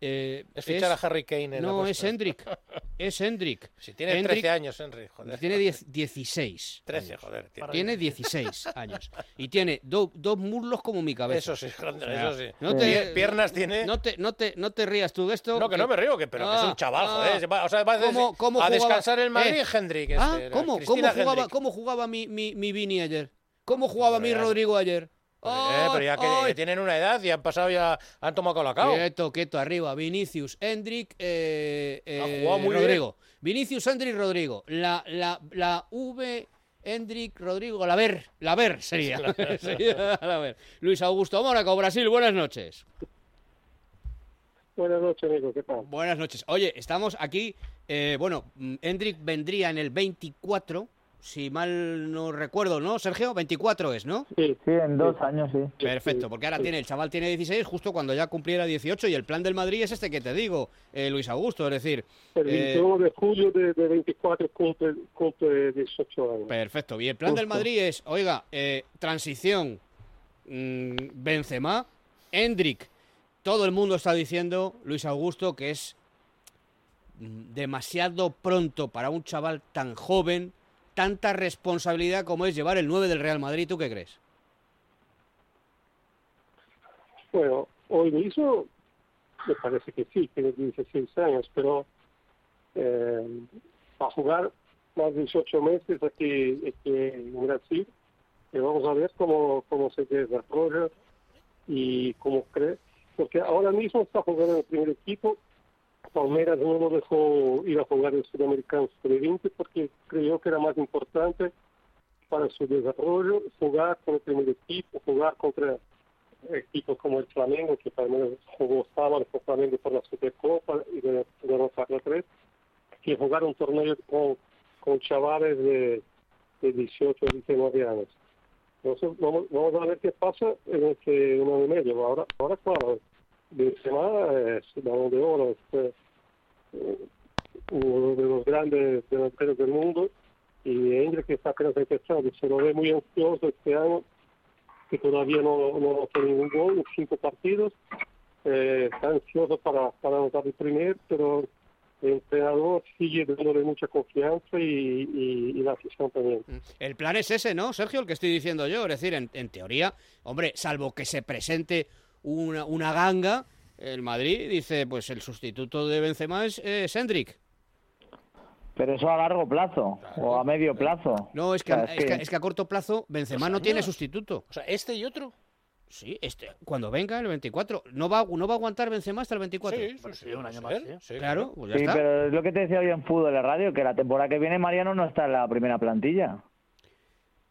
eh, Es fichar a Harry Kane en No, es Hendrik. Es Hendrik. Si tiene 13 años, Henry, joder. Tiene 10 16. 13, años. joder, tiene. Tiene 16 años. Y tiene do- dos muslos como mi cabeza. Eso sí, O sea, eso sí. No te, Pie- piernas tiene. No te, no, te, no te rías tú de esto. No, que no me río, que, pero que es un chaval, ah. joder. Se va- O sea, va a, ¿Cómo- cómo a jugaba- descansar el Madrid, eh, Hendrik. ah, este, la ¿Cómo, jugaba, cómo jugaba mi, mi, mi Vini ayer? ¿Cómo jugaba mi Rodrigo ayer? Eh, pero ya que Ay, tienen una edad y han pasado ya, han tomado colacao. Quieto, quieto, arriba. Vinicius, Hendrik, eh, eh, jugado muy Rodrigo. Vinicius, Hendrik, Rodrigo. La, la, la V, Hendrik, Rodrigo, la ver, la ver sería. Sería la ver. Luis Augusto Mónaco, Brasil, buenas noches. Buenas noches, amigo. ¿Qué tal? Buenas noches. Oye, estamos aquí. eh, bueno, Hendrik vendría en el 24, si mal no recuerdo, ¿no, Sergio? 24 es, ¿no? Sí, Sí, en dos años, sí. Perfecto, porque ahora tiene el chaval tiene 16 justo cuando ya cumpliera 18 y el plan del Madrid es este que te digo, eh, Luis Augusto, es decir, El eh, 21 de julio de, de 24 cumple, cumple 18 años. perfecto. Y el plan del. Madrid es, oiga, eh, transición, mm, Benzema, Hendrik. Todo el mundo está diciendo, Luis Augusto, que es mm, demasiado pronto para un chaval tan joven, tanta responsabilidad como es llevar el 9 del Real Madrid. ¿Tú qué crees? Bueno, hoy mismo me parece que sí, tiene 16 años, pero eh, va a jugar más de 18 meses aquí, en Brasil y vamos a ver cómo, cómo se desarrolla y cómo cree, porque ahora mismo está jugando en el primer equipo. Palmeiras no lo dejó ir a jugar el Sudamericano Sub-20 porque creyó que era más importante para su desarrollo jugar con el primer equipo, jugar contra equipos como el Flamengo, que Palmeiras jugó sábado con Flamengo por la Supercopa y ganó 4-3, que jugar un torneo con, con chavales de, de 18 o 19 años. Entonces, vamos, vamos a ver qué pasa en este un año y medio. Ahora, ahora claro, Benzema es balón de oro, es eh, uno de los grandes delanteros del mundo y Hendrik que está apenas empezando. Se lo ve muy ansioso este año, que todavía no, no anotó ningún gol cinco partidos. Eh, está ansioso para, para anotar el primer, pero el entrenador sigue dándole mucha confianza y, y, y la afición también. El plan es ese, ¿no, Sergio? El que estoy diciendo yo. Es decir, en, en teoría, hombre, salvo que se presente una, una ganga, el Madrid dice, pues el sustituto de Benzema es, es Hendrik. Pero eso a largo plazo o a medio plazo. No, es que, O sea, a- es, que, es que a corto plazo Benzema no tiene sustituto. O sea, este y otro. Sí, este, cuando venga el 24. ¿No va, no va a aguantar Benzema hasta el 24? Sí, sí, sí, un año más. Claro, pues ya Sí, está. pero es lo que te decía hoy en fútbol de radio, que la temporada que viene Mariano no está en la primera plantilla.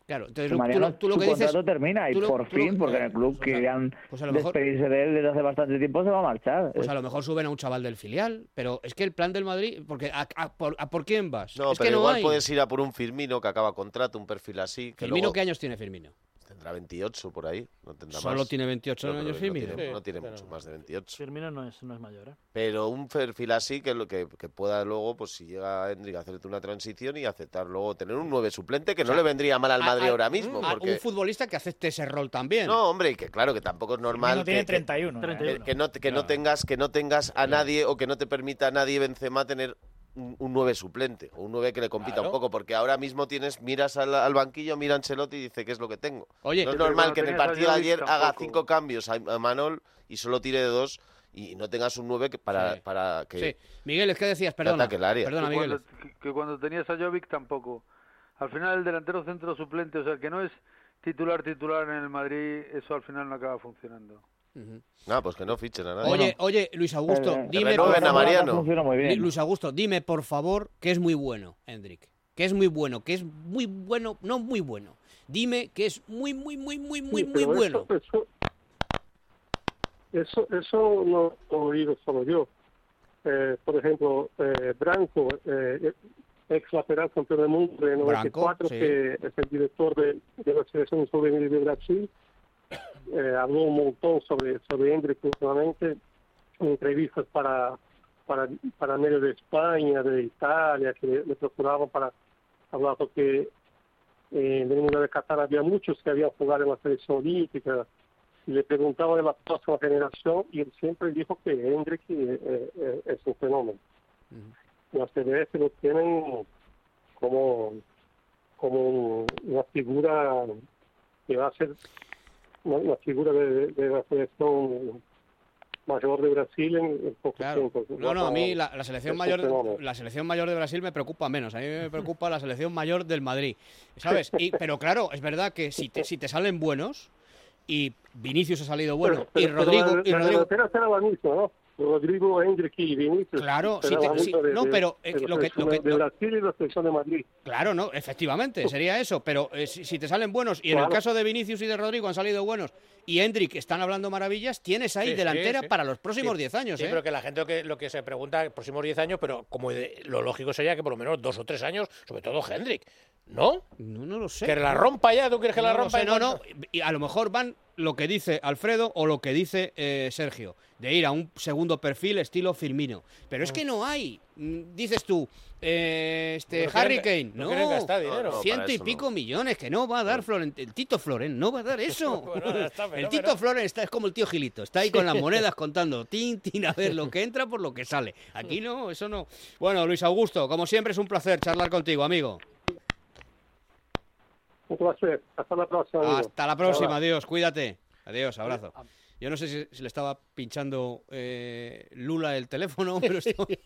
Claro, entonces tú, Mariano, tú lo su que dices... contrato termina y lo- por lo- fin, porque en el club querían pues a lo mejor- despedirse de él desde hace bastante tiempo, se va a marchar. Pues a lo mejor suben a un chaval del filial, pero es que el plan del Madrid, porque ¿a, a por, a por quién vas? No, es pero que no igual hay. puedes ir a por un Firmino que acaba contrato, un perfil así. Que Firmino, luego ¿qué años tiene Firmino? Tendrá 28 por ahí, no tendrá Solo más. tiene 28 No, pero años no Firmino. tiene- no tiene mucho más de 28. Firmino no es, no es mayor, ¿eh? Pero un perfil así que, lo que, que pueda luego, pues si llega Hendrik a hacerte una transición y aceptar luego tener un 9 suplente que O sea, no le vendría mal al Madrid a- ahora mismo. a porque... Un futbolista que acepte ese rol también. No, hombre, y que claro, que tampoco es normal Firmino tiene que, que- 31, ¿no? que- que no, que no tengas que no tengas a nadie o que no te permita a nadie Benzema tener un, un 9 suplente o un 9 que le compita Claro. un poco, porque ahora mismo tienes miras al, al banquillo, mira a Ancelotti y dice qué es lo que tengo. Oye, no es normal que en el partido de ayer haga cinco cambios a, a Manol y solo tire de dos y no tengas un 9 que para, Sí. para que Sí. Miguel, es que decías, perdona. ataque el área. Perdona, que, Miguel. cuando, que- que cuando tenías a Jovic tampoco. Al final el delantero centro suplente, o sea, que no es titular titular en el Madrid, eso al final no acaba funcionando. No, pues que no fichen a nadie. Oye, oye, Luis Augusto, Eh, dime por a favor, Luis Augusto, dime por favor que es muy bueno, Hendrik. Que es muy bueno, que es muy bueno, no muy bueno. Dime que es muy, muy, muy, muy, muy, Sí, muy bueno. Eso, eso, eso, lo he oído solo yo. Eh, por ejemplo, eh, Branco, eh, ex lateral campeón del mundo de 94, sí. que es el director de, de la selección juvenil de Brasil, eh, habló un montón sobre, sobre Hendrik últimamente en entrevistas para, para, para medios de España, de Italia, que le, le procuraban para hablar porque eh, en el mundo de Qatar había muchos que habían jugado en la selección olímpica le preguntaba de la próxima generación y él siempre dijo que Hendrik eh, eh, es un fenómeno. Las CDF lo tienen como, como una figura que va a ser una, una figura de, de la selección mayor de Brasil en, en poco tiempo. No, no, a mí la, la selección Es mayor la selección mayor de Brasil me preocupa menos. A mí me preocupa la selección mayor del Madrid, ¿sabes? Y, pero claro, es verdad que si te, si te salen buenos y Vinicius ha salido bueno Pero- y pero Rodrigo la, y la Rodrigo la misma, ¿no? Rodrigo, Hendrik y Vinicius. Claro, sí, te- sí, de- no, pero, eh, de lo que- lo que- de Brasil y la selección de Madrid. Claro, no, efectivamente, sería eso. Pero eh, si, si te salen buenos, y en el caso de Vinicius y de Rodrigo han salido buenos, y Hendrik están hablando maravillas, tienes ahí Sí, delantera sí. para los próximos Sí, 10 años, Sí, ¿eh? pero que la gente lo que, lo que se pregunta, próximos 10 años, pero como de- lo lógico sería que por lo menos dos o tres años, sobre todo Hendrik, ¿no? No, no lo sé. Que la rompa ya, ¿tú quieres que la No rompa? sé, no, no. Y a lo mejor van lo que dice Alfredo o lo que dice eh, Sergio, de ir a un segundo perfil estilo Firmino. Pero es que no hay. Mm, Dices tú, eh, este No Harry Kane, no no, quieren gastar dinero. No, no, ciento y pico millones que no va a dar Florent, el Tito Floren, no va a dar eso. Bueno, el Tito pero- Floren está es como el tío Gilito, está ahí con las monedas contando, tin, tin, a ver lo que entra por lo que sale. Aquí no, eso no. Bueno, Luis Augusto, como siempre es un placer charlar contigo, amigo. Un placer. Hasta la próxima. amigo. Hasta la próxima, Hola. adiós, cuídate. Adiós, abrazo. Yo no sé si, si le estaba pinchando eh, Lula el teléfono, pero esto...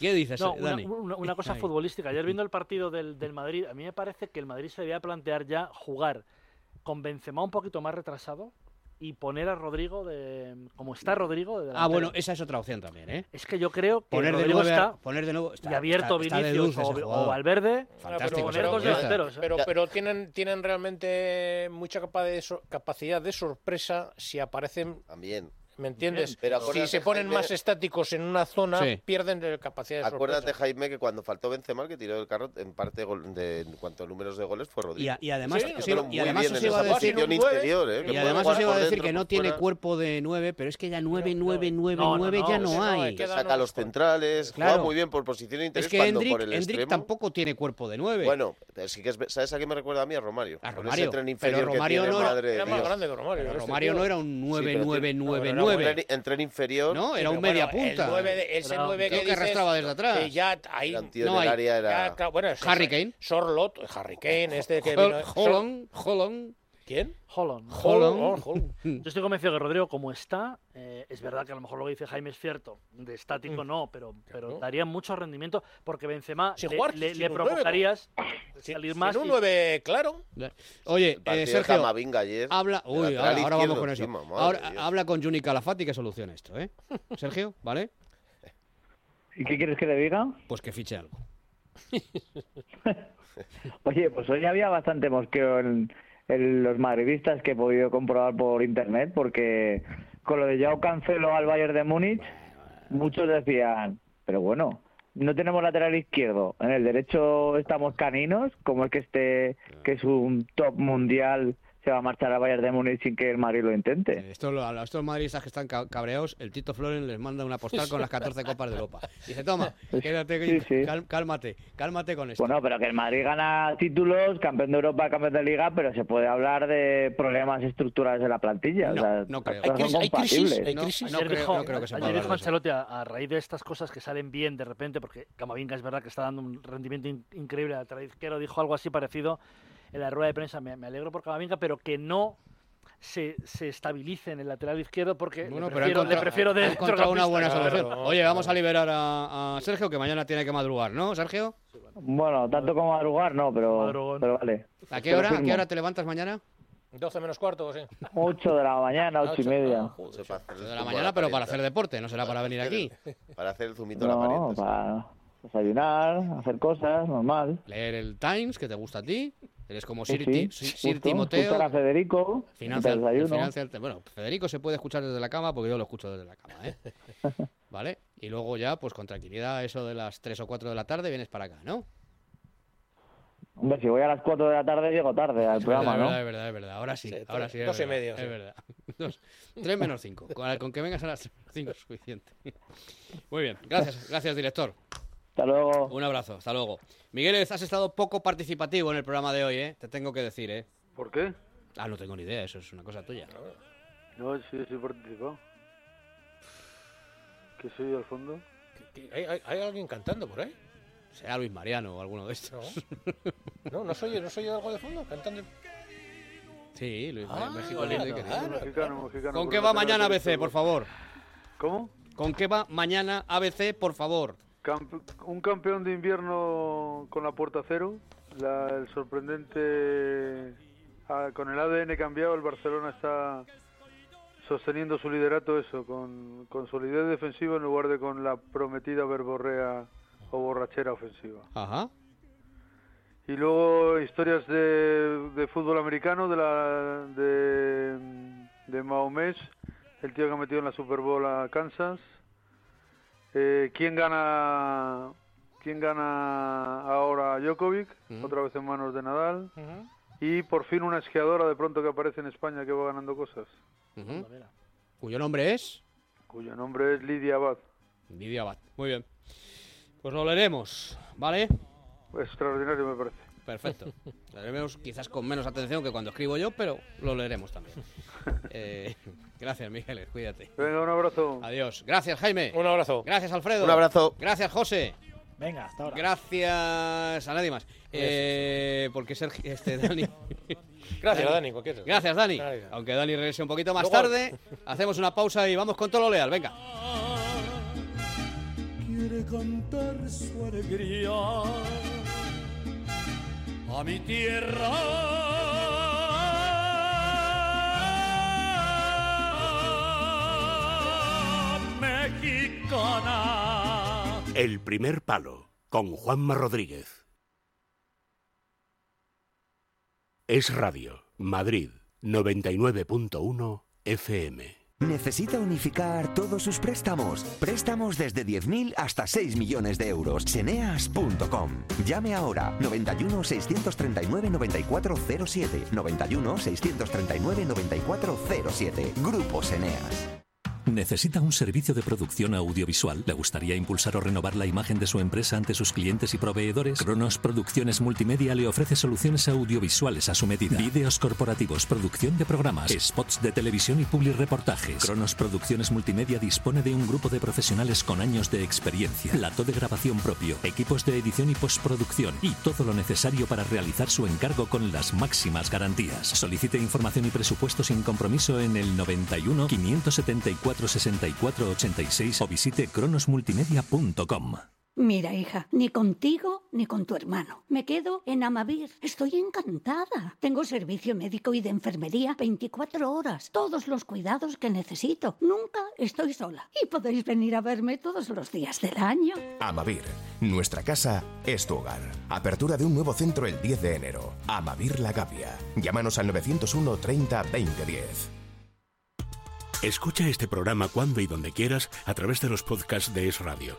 ¿Qué dices, No, eh, una, Dani? una- una cosa Ay. futbolística. Ayer viendo el partido del, del Madrid, a mí me parece que el Madrid se debía plantear ya jugar con Benzema un poquito más retrasado y poner a Rodrigo de como está Rodrigo de Ah, bueno, esa es otra opción también, ¿eh? Es que yo creo que Poner de Rodrigo a- está poner de nuevo, está- y abierto está- Vinicius o, Valverde, Fantástico, poner ese dos futbolista. delanteros. ¿eh? Pero, pero tienen, tienen realmente mucha capa de so- capacidad de sorpresa si aparecen. También. ¿Me entiendes? Pero si se ponen Jaime- más estáticos en una zona, Sí. pierden de capacidad de Acuérdate, sorpresa. Jaime, que cuando faltó Benzema, el que tiró del carro, en parte gol- de, en cuanto a números de goles, fue Rodrigo. Y, a- y además, Sí, os iba- haciendo y muy además bien os en iba a esa decir posición interior, ¿eh? y además os iba a decir dentro, que no tiene fuera. cuerpo de 9, pero es que ya 9, 9, 9, No, 9 ya no, hay. Que saca a los centrales, Claro. juega muy bien por posición de interés Es que cuando Hendrik, por el Hendrik extremo. tampoco tiene cuerpo de 9. Bueno, pero sí que es, ¿sabes a qué me recuerda a mí? A Romario. A Romario, pero inferior Romario no era- más grande que este Romario no era un 9, pero 9, tiene- 9, no, 9. En tren, en tren inferior. No, era Sí, un media bueno, punta. El 9 de, ese Era un 9 tío que, arrastraba desde atrás. que ya ahí No área era... ya, claro, bueno, ese- Harry Kane. Sorlot, Harry Kane, este que vino- Holland, Holland. ¿Quién? Holland. Holland. Oh, Holland. Yo estoy convencido que Rodrigo, como está, eh, es verdad que a lo mejor lo que dice Jaime es cierto. De estático Mm. no, pero, pero Claro. daría mucho rendimiento porque Benzema le, jugar, le- le provocarías salir más. un y- 9 claro. Oye, eh, Sergio, ayer, habla, uy, ahora, ahora vamos con eso. encima, Ahora habla con Juni Calafati que solucione esto, ¿eh? Sergio, ¿vale? ¿Y qué quieres que le diga? Pues que fiche algo. Oye, pues hoy había bastante mosqueo en, en los madridistas que he podido comprobar por internet, porque con lo de Yao Cancelo al Bayern de Múnich, muchos decían, pero bueno, no tenemos lateral izquierdo, en el derecho estamos caninos, como es que este, que es un top mundial, se va a marchar al Bayern de Múnich sin que el Madrid lo intente. Esto, lo- a estos madridistas que están ca- cabreados, el Tito Floren les manda una postal con las 14 copas de Europa. Dice, toma, quédate, Sí, sí. cálmate, cálmate con esto. Bueno, pero que el Madrid gana títulos, campeón de Europa, campeón de Liga, pero se puede hablar de problemas estructurales de la plantilla. o sea, no creo. las cosas son compatibles. No, Ayer no creo, dijo, no creo que se pueda ayer dijo. Ancelotti a, a raíz de estas cosas que salen bien de repente, porque Camavinga es verdad que está dando un rendimiento in- increíble al lateral izquierdo, dijo algo así parecido en la rueda de prensa. Me, me alegro por Camavinga, pero que no se, se estabilice en el lateral izquierdo porque Bueno, le, pero prefiero, le prefiero de encontrado una buena solución. Oye, vamos a liberar a, a Sergio, que mañana tiene que madrugar, ¿no, Sergio? Bueno, tanto como madrugar no, pero, pero vale. ¿A qué hora, ¿A qué hora te levantas mañana? 12 menos cuarto, sí. 8 de la mañana, 8 y media. De la mañana, pero para hacer deporte, no será para venir aquí. Para hacer el zumito a la No, parienta. para desayunar, hacer cosas, normal. Leer el Times, que te gusta a ti. Eres como Sí, Sir, sí, Ti- Sir- justo, Timoteo. escuchar a Federico, Financia, mientras desayuno. financia el- bueno, Federico se puede escuchar desde la cama porque yo lo escucho desde la cama, ¿eh? ¿Vale? Y luego ya, pues con tranquilidad, eso de las 3 o 4 de la tarde, vienes para acá, ¿no? Hombre, si voy a las 4 de la tarde, llego tarde al Es programa, verdad, ¿no? es verdad, es verdad. Ahora sí, Sí, ahora tres- sí. dos y medio, Es sí. verdad. Dos, tres menos cinco. Con, con que vengas a las cinco es suficiente. Muy bien, gracias, gracias, director. Hasta luego. Un abrazo, hasta luego. Miguel, has estado poco participativo en el programa de hoy, ¿eh? Te tengo que decir, ¿eh? ¿Por qué? Ah, no tengo ni idea, eso es una cosa tuya. No, sí, sí participado. ¿Qué soy al fondo? ¿Hay, hay- hay alguien cantando por ahí? Será Luis Mariano o alguno de estos. No, no soy yo, no soy yo algo de fondo cantando. Sí, Luis Ah, México lindo y querido. claro. Mexicano, mexicano. ¿Con qué no va mañana ABC, por favor? ¿Cómo? ¿Con qué va mañana ABC, por favor? Campe- un campeón de invierno con la puerta cero. La- el sorprendente. ah, con el ADN cambiado, el Barcelona está sosteniendo su liderato, eso, con, con solidez defensiva en lugar de con la prometida verborrea o borrachera ofensiva. Ajá. Y luego historias de, de fútbol americano, de la de, de Mahomes, el tío que ha metido en la Super Bowl a Kansas. Eh, ¿Quién gana quién gana ahora Djokovic? Otra vez en manos de Nadal. Y por fin una esquiadora de pronto que aparece en España que va ganando cosas. ¿Cuyo nombre es? Cuyo nombre es Lidia Abad. Lidia Abad. Muy bien. Pues lo leeremos, ¿vale? Extraordinario me parece. Perfecto. Lo leeremos quizás con menos atención que cuando escribo yo, pero lo leeremos también. Eh, gracias, Miguel, cuídate. Venga, un abrazo. Adiós. Gracias, Jaime. Un abrazo. Gracias, Alfredo. Un abrazo. Gracias, José. Venga, hasta ahora. Gracias a nadie más. Eh, porque Sergio, este, Dani. Gracias, Dani, Gracias, Dani. Dani. Aunque Dani regrese un poquito más Luego- tarde, hacemos una pausa y vamos con todo lo leal. Venga. quiere cantar su alegría a mi tierra mexicana. El primer palo con Juanma Rodríguez. Es Radio, Madrid, 99.1 FM. ¿Necesita unificar todos sus préstamos? Préstamos desde 10.000 hasta 6 millones de euros. Seneas.com. Llame ahora 91 639 9407. 91 639 9407. Grupo Seneas. ¿Necesita un servicio de producción audiovisual? ¿Le gustaría impulsar o renovar la imagen de su empresa ante sus clientes y proveedores? Cronos Producciones Multimedia le ofrece soluciones audiovisuales a su medida. Vídeos corporativos, producción de programas, spots de televisión y publireportajes. Cronos Producciones Multimedia dispone de un grupo de profesionales con años de experiencia, plato de grabación propio, equipos de edición y postproducción y todo lo necesario para realizar su encargo con las máximas garantías. Solicite información y presupuesto sin compromiso en el 91 574 64 86 o visite cronosmultimedia.com. Mira, hija, ni contigo ni con tu hermano. Me quedo en Amavir. Estoy encantada. Tengo servicio médico y de enfermería 24 horas. Todos los cuidados que necesito. Nunca estoy sola. Y podéis venir a verme todos los días del año. Amavir, nuestra casa es tu hogar. Apertura de un nuevo centro el 10 de enero. Amavir La Gavia. Llámanos al 901 30 2010. Escucha este programa cuando y donde quieras a través de los podcasts de Es Radio.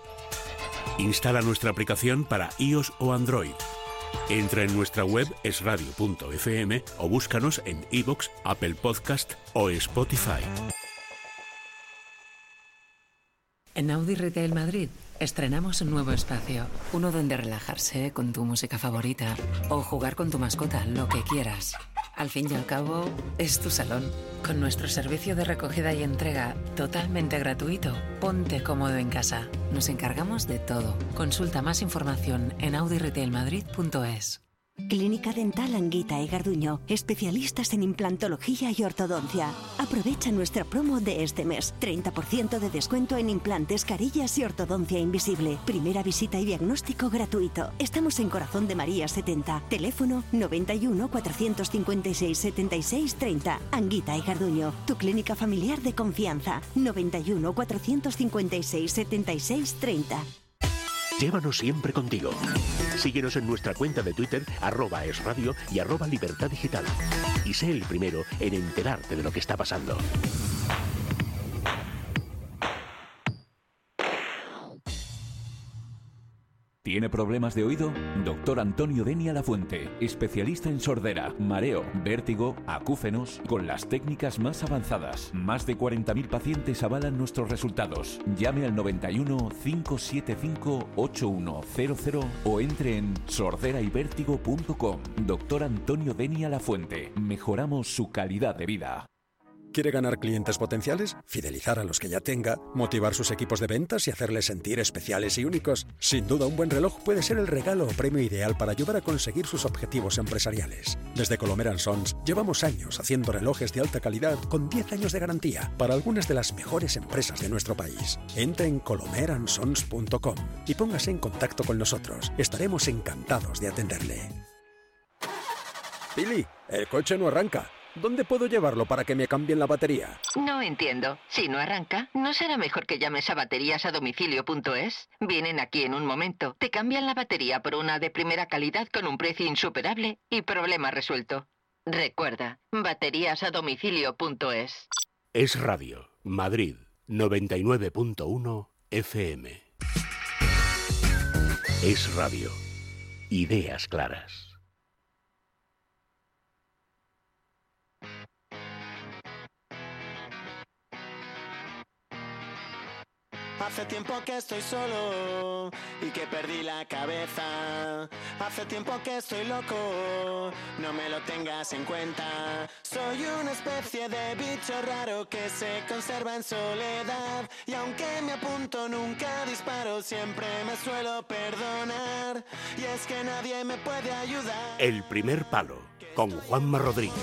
Instala nuestra aplicación para iOS o Android. Entra en nuestra web esradio.fm o búscanos en iVoox, Apple Podcast o Spotify. En Audi Retail Madrid estrenamos un nuevo espacio, uno donde relajarse con tu música favorita o jugar con tu mascota, lo que quieras. Al fin y al cabo, es tu salón. Con nuestro servicio de recogida y entrega totalmente gratuito, ponte cómodo en casa. Nos encargamos de todo. Consulta más información en audiretailmadrid.es. Clínica Dental Anguita y Garduño, especialistas en implantología y ortodoncia. Aprovecha nuestra promo de este mes. 30% de descuento en implantes, carillas y ortodoncia invisible. Primera visita y diagnóstico gratuito. Estamos en Corazón de María 70. Teléfono 91 456 76 30. Anguita y Garduño, tu clínica familiar de confianza. 91 456 76 30. Llévanos siempre contigo. Síguenos en nuestra cuenta de Twitter, arroba es radio y arroba libertad digital. Y sé el primero en enterarte de lo que está pasando. ¿Tiene problemas de oído? Doctor Antonio Denia La Fuente, especialista en sordera, mareo, vértigo, acúfenos, con las técnicas más avanzadas. Más de 40.000 pacientes avalan nuestros resultados. Llame al 91 575 8100 o entre en sorderayvértigo.com. Doctor Antonio Denia La Fuente. Mejoramos su calidad de vida. ¿Quiere ganar clientes potenciales? ¿Fidelizar a los que ya tenga? ¿Motivar sus equipos de ventas y hacerles sentir especiales y únicos? Sin duda, un buen reloj puede ser el regalo o premio ideal para ayudar a conseguir sus objetivos empresariales. Desde Colomer Sons llevamos años haciendo relojes de alta calidad con 10 años de garantía para algunas de las mejores empresas de nuestro país. Entre en colomeransons.com y póngase en contacto con nosotros. Estaremos encantados de atenderle. Pili, el coche no arranca. ¿Dónde puedo llevarlo para que me cambien la batería? No entiendo. Si no arranca, ¿no será mejor que llames a bateríasadomicilio.es? Vienen aquí en un momento, te cambian la batería por una de primera calidad con un precio insuperable y problema resuelto. Recuerda, bateríasadomicilio.es. Es Radio, Madrid, 99.1 FM. Es Radio. Ideas claras. Hace tiempo que estoy solo y que perdí la cabeza. Hace tiempo que estoy loco, no me lo tengas en cuenta. Soy una especie de bicho raro que se conserva en soledad. Y aunque me apunto, nunca disparo, siempre me suelo perdonar. Y es que nadie me puede ayudar. El primer palo, con Juanma Rodríguez.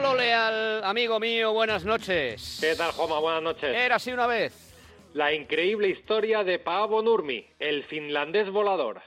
Tolo Leal, amigo mío, buenas noches. ¿Qué tal, Joma? Buenas noches. Era así una vez. La increíble historia de Paavo Nurmi, el finlandés volador.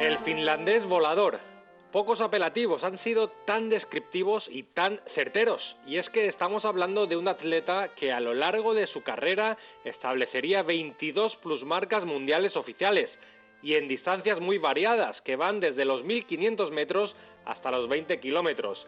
El finlandés volador. Pocos apelativos han sido tan descriptivos y tan certeros. Y es que estamos hablando de un atleta que a lo largo de su carrera establecería 22 plusmarcas mundiales oficiales y en distancias muy variadas que van desde los 1500 metros hasta los 20 kilómetros.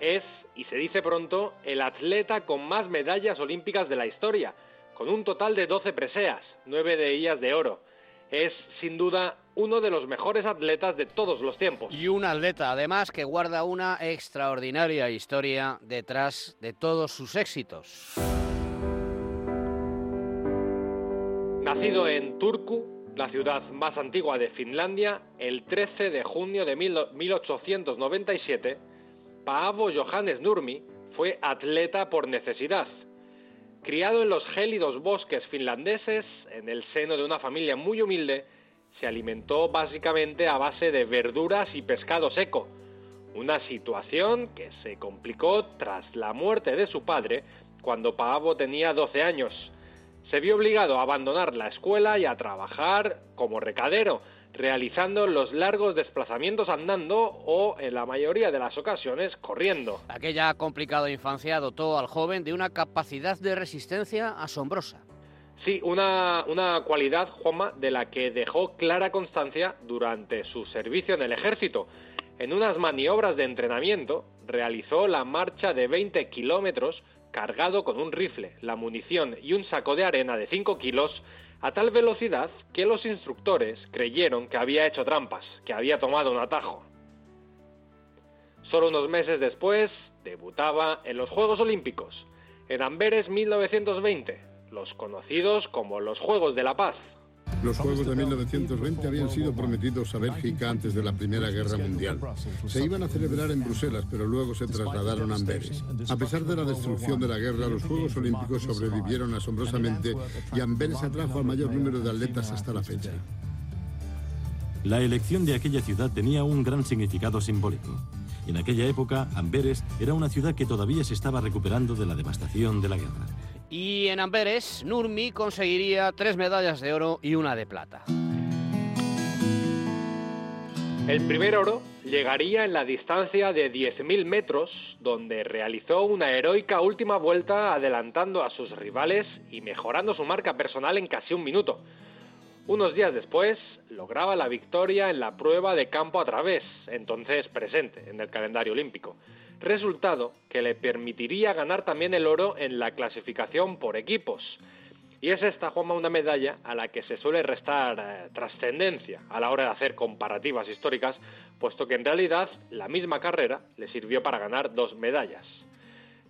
Es, y se dice pronto, el atleta con más medallas olímpicas de la historia, con un total de 12 preseas, 9 de ellas de oro. Es, sin duda, uno de los mejores atletas de todos los tiempos. Y un atleta, además, que guarda una extraordinaria historia detrás de todos sus éxitos. Nacido en Turku, la ciudad más antigua de Finlandia, el 13 de junio de 1897, Paavo Johannes Nurmi fue atleta por necesidad. Criado en los gélidos bosques finlandeses, en el seno de una familia muy humilde, se alimentó básicamente a base de verduras y pescado seco, una situación que se complicó tras la muerte de su padre cuando Paavo tenía 12 años. Se vio obligado a abandonar la escuela y a trabajar como recadero, realizando los largos desplazamientos andando o, en la mayoría de las ocasiones, corriendo. Aquella complicada infancia dotó al joven de una capacidad de resistencia asombrosa. Sí, una, una cualidad, Juanma, de la que dejó clara constancia durante su servicio en el ejército. En unas maniobras de entrenamiento realizó la marcha de 20 kilómetros cargado con un rifle, la munición y un saco de arena de 5 kilos a tal velocidad que los instructores creyeron que había hecho trampas, que había tomado un atajo. Solo unos meses después debutaba en los Juegos Olímpicos, en Amberes 1920, los conocidos como los Juegos de la Paz. Los Juegos de 1920 habían sido prometidos a Bélgica antes de la Primera Guerra Mundial. Se iban a celebrar en Bruselas, pero luego se trasladaron a Amberes. A pesar de la destrucción de la guerra, los Juegos Olímpicos sobrevivieron asombrosamente y Amberes atrajo al mayor número de atletas hasta la fecha. La elección de aquella ciudad tenía un gran significado simbólico. En aquella época, Amberes era una ciudad que todavía se estaba recuperando de la devastación de la guerra. Y en Amberes, Nurmi conseguiría tres medallas de oro y una de plata. El primer oro llegaría en la distancia de 10.000 metros, donde realizó una heroica última vuelta adelantando a sus rivales y mejorando su marca personal en casi un minuto. Unos días después, lograba la victoria en la prueba de campo a través, entonces presente en el calendario olímpico. Resultado que le permitiría ganar también el oro en la clasificación por equipos. Y es esta, Juanma, una medalla a la que se suele restar eh, trascendencia a la hora de hacer comparativas históricas, puesto que en realidad la misma carrera le sirvió para ganar dos medallas.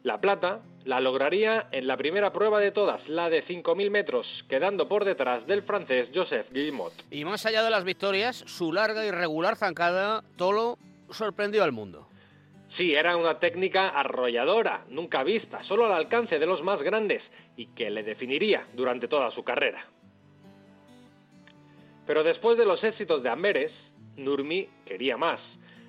La plata la lograría en la primera prueba de todas, la de 5.000 metros, quedando por detrás del francés Joseph Guillemot. Y más allá de las victorias, su larga y regular zancada Tolo sorprendió al mundo. Sí, era una técnica arrolladora, nunca vista, solo al alcance de los más grandes y que le definiría durante toda su carrera. Pero después de los éxitos de Amberes, Nurmi quería más.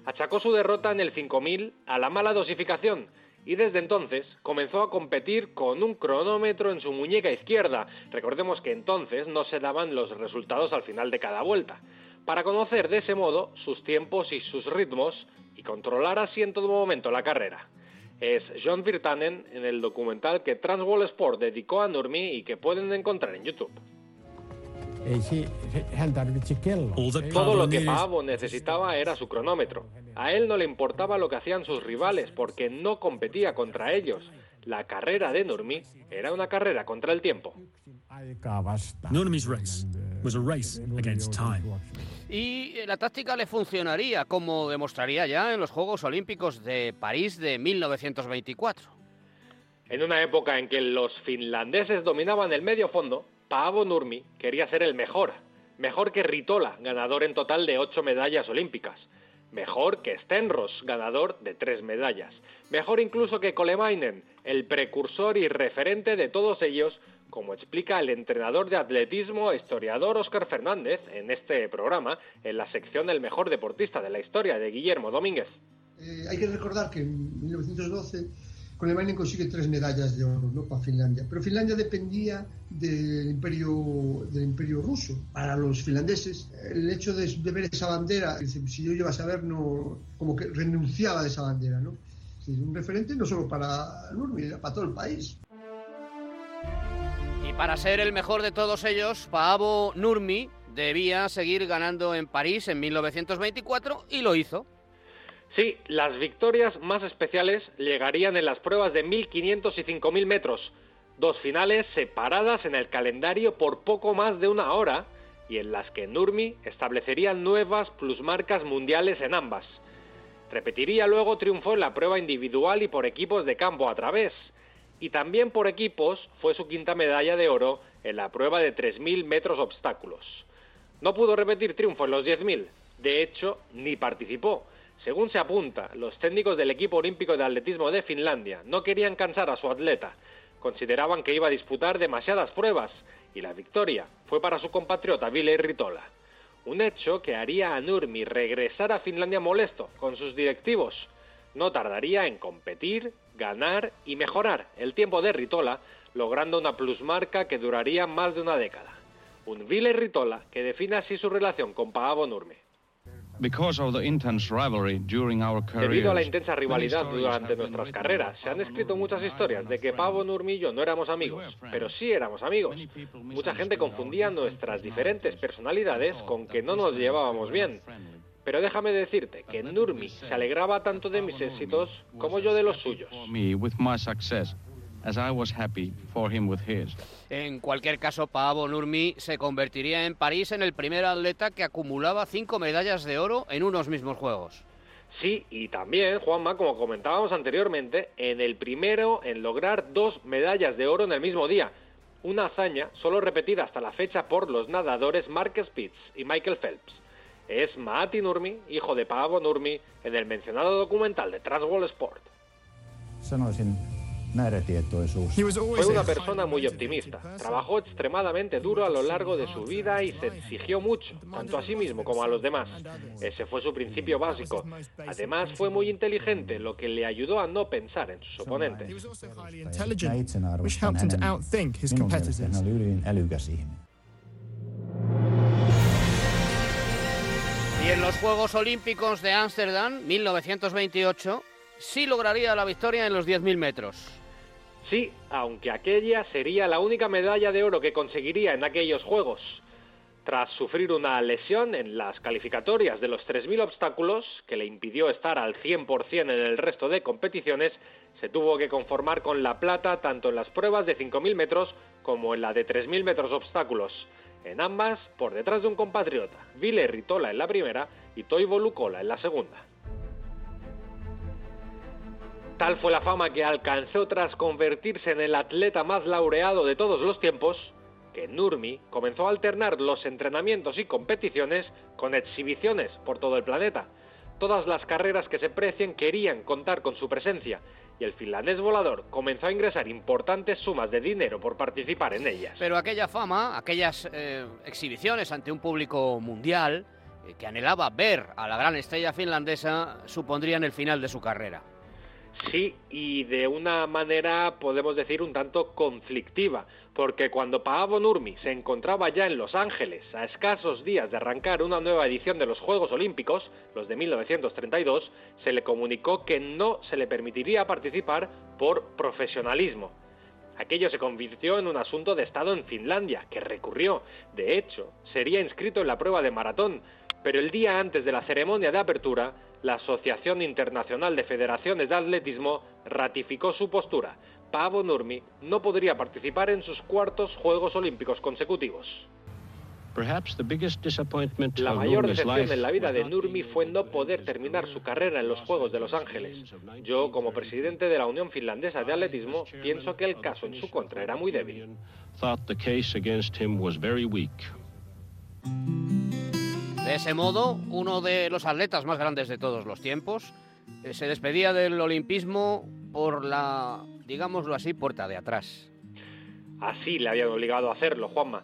Achacó su derrota en el 5000 a la mala dosificación y desde entonces comenzó a competir con un cronómetro en su muñeca izquierda. Recordemos que entonces no se daban los resultados al final de cada vuelta, para conocer de ese modo sus tiempos y sus ritmos y controlar así en todo momento la carrera. Es John Virtanen en el documental que Transworld Sport dedicó a Nurmi y que pueden encontrar en YouTube. Todo lo que Paavo necesitaba era su cronómetro. A él no le importaba lo que hacían sus rivales porque no competía contra ellos. La carrera de Nurmi era una carrera contra el tiempo. Nurmi's race was a race against time. Y la táctica le funcionaría, como demostraría ya en los Juegos Olímpicos de París de 1924. En una época en que los finlandeses dominaban el medio fondo, Paavo Nurmi quería ser el mejor, mejor que Ritola, ganador en total de ocho medallas olímpicas, mejor que Stenros, ganador de tres medallas, mejor incluso que Kolemainen, el precursor y referente de todos ellos, como explica el entrenador de atletismo historiador Óscar Fernández en este programa, en la sección El mejor deportista de la historia de Guillermo Domínguez. Eh, hay que recordar que en 1912 Kolemainen consigue tres medallas de oro ¿no? para Finlandia, pero Finlandia dependía del imperio, del imperio ruso. Para los finlandeses, el hecho de, ver esa bandera, si yo llevas a ver, no, como que renunciaba de esa bandera. ¿no? Es un referente no solo para Nurmi, para todo el país. Y para ser el mejor de todos ellos, Paavo Nurmi debía seguir ganando en París en 1924 y lo hizo. Sí, las victorias más especiales llegarían en las pruebas de 1500 y 5000 metros, dos finales separadas en el calendario por poco más de una hora y en las que Nurmi establecería nuevas plusmarcas mundiales en ambas. Repetiría luego triunfo en la prueba individual y por equipos de campo a través, y también por equipos fue su quinta medalla de oro en la prueba de 3.000 metros obstáculos. No pudo repetir triunfo en los 10.000, de hecho, ni participó. Según se apunta, los técnicos del equipo olímpico de atletismo de Finlandia no querían cansar a su atleta, consideraban que iba a disputar demasiadas pruebas, y la victoria fue para su compatriota Ville Ritola. Un hecho que haría a Nurmi regresar a Finlandia molesto con sus directivos. No tardaría en competir, ganar y mejorar el tiempo de Ritola, logrando una plusmarca que duraría más de una década. Un Ville Ritola que define así su relación con Paavo Nurmi. Debido a la intensa rivalidad durante nuestras carreras, se han escrito muchas historias de que Pavo Nurmi y yo no éramos amigos, pero sí éramos amigos. Mucha gente confundía nuestras diferentes personalidades con que no nos llevábamos bien. Pero déjame decirte que Nurmi se alegraba tanto de mis éxitos como yo de los suyos. En cualquier caso, Paavo Nurmi se convertiría en París en el primer atleta que acumulaba cinco medallas de oro en unos mismos Juegos. Sí, y también, Juanma, como comentábamos anteriormente, en el primero en lograr dos medallas de oro en el mismo día. Una hazaña solo repetida hasta la fecha por los nadadores Mark Spitz y Michael Phelps. Es Maati Nurmi, hijo de Paavo Nurmi, en el mencionado documental de Transworld Sport. Fue una persona muy optimista. Trabajó extremadamente duro a lo largo de su vida y se exigió mucho, tanto a sí mismo como a los demás. Ese fue su principio básico. Además, fue muy inteligente, lo que le ayudó a no pensar en sus oponentes. Y en los Juegos Olímpicos de Ámsterdam, 1928, sí lograría la victoria en los 10.000 metros. Sí, aunque aquella sería la única medalla de oro que conseguiría en aquellos Juegos. Tras sufrir una lesión en las calificatorias de los 3.000 obstáculos, que le impidió estar al 100% en el resto de competiciones, se tuvo que conformar con la plata tanto en las pruebas de 5.000 metros como en la de 3.000 metros obstáculos. En ambas, por detrás de un compatriota, Vile Ritola en la primera y Toivo Lukola en la segunda. Tal fue la fama que alcanzó tras convertirse en el atleta más laureado de todos los tiempos, que Nurmi comenzó a alternar los entrenamientos y competiciones con exhibiciones por todo el planeta. Todas las carreras que se precien querían contar con su presencia y el finlandés volador comenzó a ingresar importantes sumas de dinero por participar en ellas. Pero aquella fama, aquellas eh, exhibiciones ante un público mundial eh, que anhelaba ver a la gran estrella finlandesa supondrían el final de su carrera. Sí, y de una manera podemos decir un tanto conflictiva, porque cuando Paavo Nurmi se encontraba ya en Los Ángeles a escasos días de arrancar una nueva edición de los Juegos Olímpicos, los de 1932, se le comunicó que no se le permitiría participar por profesionalismo. Aquello se convirtió en un asunto de Estado en Finlandia, que recurrió. De hecho, sería inscrito en la prueba de maratón, pero el día antes de la ceremonia de apertura, la Asociación Internacional de Federaciones de Atletismo ratificó su postura. Paavo Nurmi no podría participar en sus cuartos Juegos Olímpicos consecutivos. La mayor decepción en la vida de Nurmi fue no poder terminar su carrera en los Juegos de Los Ángeles. Yo, como presidente de la Unión Finlandesa de Atletismo, pienso que el caso en su contra era muy débil. De ese modo, uno de los atletas más grandes de todos los tiempos eh, se despedía del olimpismo por la, digámoslo así, puerta de atrás. Así le habían obligado a hacerlo, Juanma.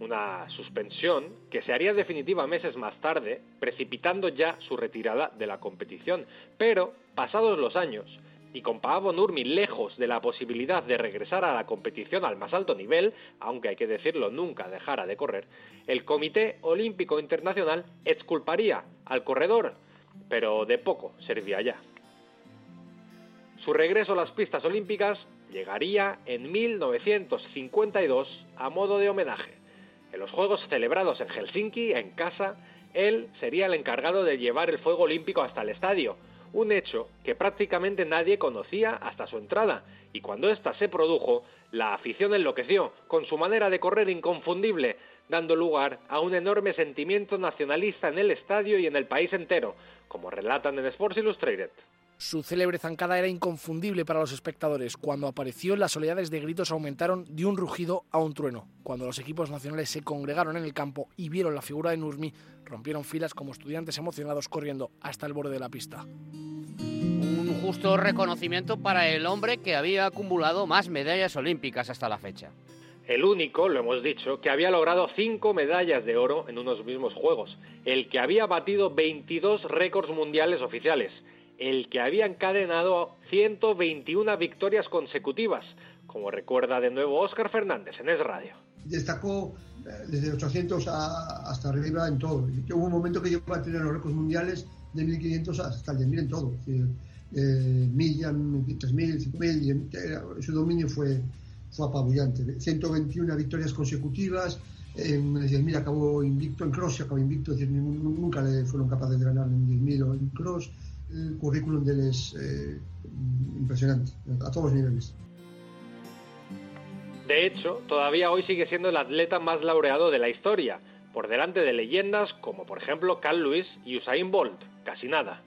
Una suspensión que se haría definitiva meses más tarde, precipitando ya su retirada de la competición. Pero, pasados los años, y con Paavo Nurmi lejos de la posibilidad de regresar a la competición al más alto nivel, aunque hay que decirlo nunca dejara de correr, el Comité Olímpico Internacional exculparía al corredor, pero de poco servía ya. Su regreso a las pistas olímpicas llegaría en 1952 a modo de homenaje. En los Juegos celebrados en Helsinki, en casa, él sería el encargado de llevar el fuego olímpico hasta el estadio, un hecho que prácticamente nadie conocía hasta su entrada, y cuando ésta se produjo, la afición enloqueció, con su manera de correr inconfundible, dando lugar a un enorme sentimiento nacionalista en el estadio y en el país entero, como relatan en Sports Illustrated. Su célebre zancada era inconfundible para los espectadores. Cuando apareció, las oleadas de gritos aumentaron de un rugido a un trueno. Cuando los equipos nacionales se congregaron en el campo y vieron la figura de Nurmi, rompieron filas como estudiantes emocionados corriendo hasta el borde de la pista. Un justo reconocimiento para el hombre que había acumulado más medallas olímpicas hasta la fecha. El único, lo hemos dicho, que había logrado cinco medallas de oro en unos mismos Juegos, el que había batido 22 récords mundiales oficiales, el que había encadenado 121 victorias consecutivas, como recuerda de nuevo Óscar Fernández en Es Radio. Destacó eh, desde 800 a- hasta arriba en todo. Hubo un momento que llegó a tener los récords mundiales de 1500 hasta el de 1000 en todo. Es decir, eh, milla, 3000, 5000, y era- su dominio fue, fue apabullante. 121 victorias consecutivas. En el 10.000 acabó invicto, en cross acabó invicto, es decir, nun- nunca le fueron capaces de ganar en 10.000 o en cross. El currículum de él es eh, impresionante, a todos los niveles. De hecho, todavía hoy sigue siendo el atleta más laureado de la historia, por delante de leyendas como por ejemplo Carl Lewis y Usain Bolt, casi nada.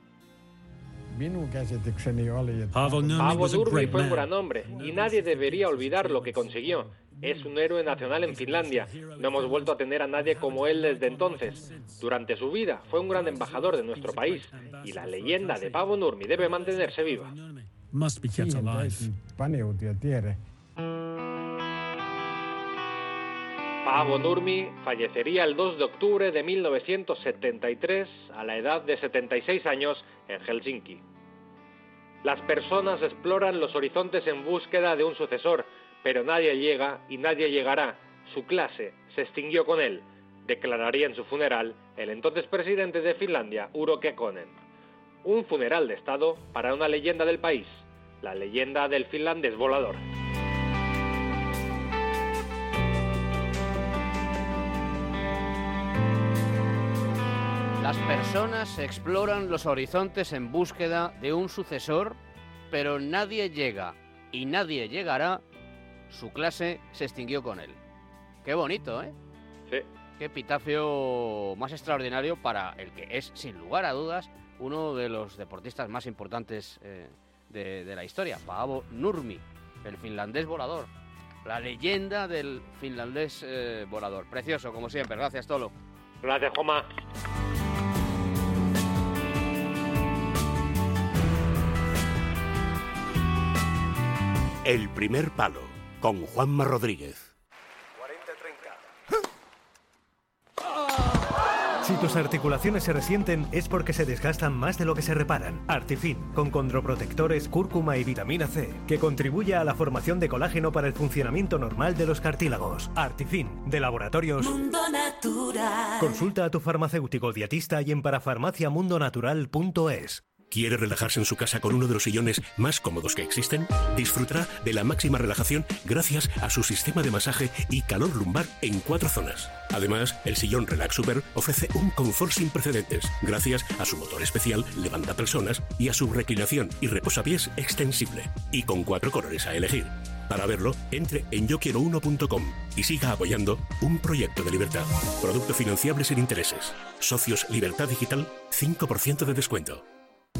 A Nurmi fue un gran hombre y nadie debería olvidar lo que consiguió. Es un héroe nacional en Finlandia. No hemos vuelto a tener a nadie como él desde entonces. Durante su vida fue un gran embajador de nuestro país y la leyenda de Paavo Nurmi debe mantenerse viva. Paavo Nurmi fallecería el 2 de octubre de 1973 a la edad de 76 años en Helsinki. Las personas exploran los horizontes en búsqueda de un sucesor, pero nadie llega y nadie llegará. Su clase se extinguió con él, declararía en su funeral el entonces presidente de Finlandia, Uro Kekkonen. Un funeral de Estado para una leyenda del país, la leyenda del finlandés volador. Las personas exploran los horizontes en búsqueda de un sucesor, pero nadie llega y nadie llegará. Su clase se extinguió con él. Qué bonito, ¿eh? Sí. Qué epitafio más extraordinario para el que es, sin lugar a dudas, uno de los deportistas más importantes eh, de, de la historia, Paavo Nurmi, el finlandés volador. La leyenda del finlandés eh, volador. Precioso, como siempre. Gracias, Tolo. Gracias, Joma. El primer palo con Juanma Rodríguez. Si tus articulaciones se resienten es porque se desgastan más de lo que se reparan. Artifin, con condroprotectores, cúrcuma y vitamina C, que contribuye a la formación de colágeno para el funcionamiento normal de los cartílagos. Artifin, de laboratorios. Mundo Natural. Consulta a tu farmacéutico dietista y en parafarmaciamundonatural.es. ¿Quiere relajarse en su casa con uno de los sillones más cómodos que existen? Disfrutará de la máxima relajación gracias a su sistema de masaje y calor lumbar en cuatro zonas. Además, el sillón Relax Super ofrece un confort sin precedentes gracias a su motor especial levanta personas y a su reclinación y reposapiés extensible y con cuatro colores a elegir. Para verlo, entre en yoquiero1.com y siga apoyando un proyecto de libertad. Producto financiable sin intereses. Socios Libertad Digital, 5% de descuento.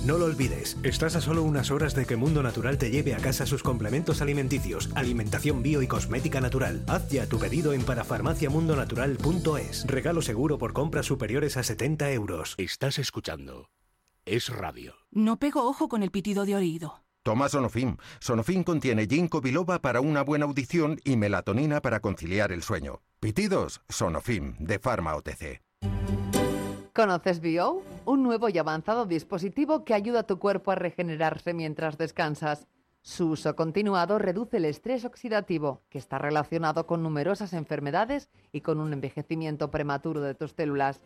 No lo olvides, estás a solo unas horas de que Mundo Natural te lleve a casa sus complementos alimenticios, alimentación bio y cosmética natural. Haz ya tu pedido en parafarmaciamundonatural.es. Regalo seguro por compras superiores a 70 euros. Estás escuchando. Es radio. No pego ojo con el pitido de oído. Toma Sonofim. Sonofim contiene ginkgo biloba para una buena audición y melatonina para conciliar el sueño. Pitidos, Sonofim, de Pharma OTC. ¿Conoces Bio? Un nuevo y avanzado dispositivo que ayuda a tu cuerpo a regenerarse mientras descansas. Su uso continuado reduce el estrés oxidativo, que está relacionado con numerosas enfermedades y con un envejecimiento prematuro de tus células.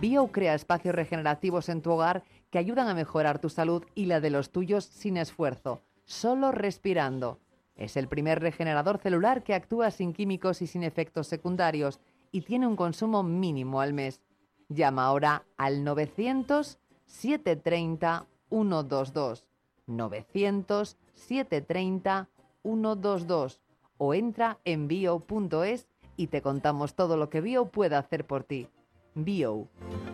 Bio crea espacios regenerativos en tu hogar que ayudan a mejorar tu salud y la de los tuyos sin esfuerzo, solo respirando. Es el primer regenerador celular que actúa sin químicos y sin efectos secundarios y tiene un consumo mínimo al mes. Llama ahora al 900 730 122. 900 730 122 o entra en bio.es y te contamos todo lo que Bio puede hacer por ti. Bio.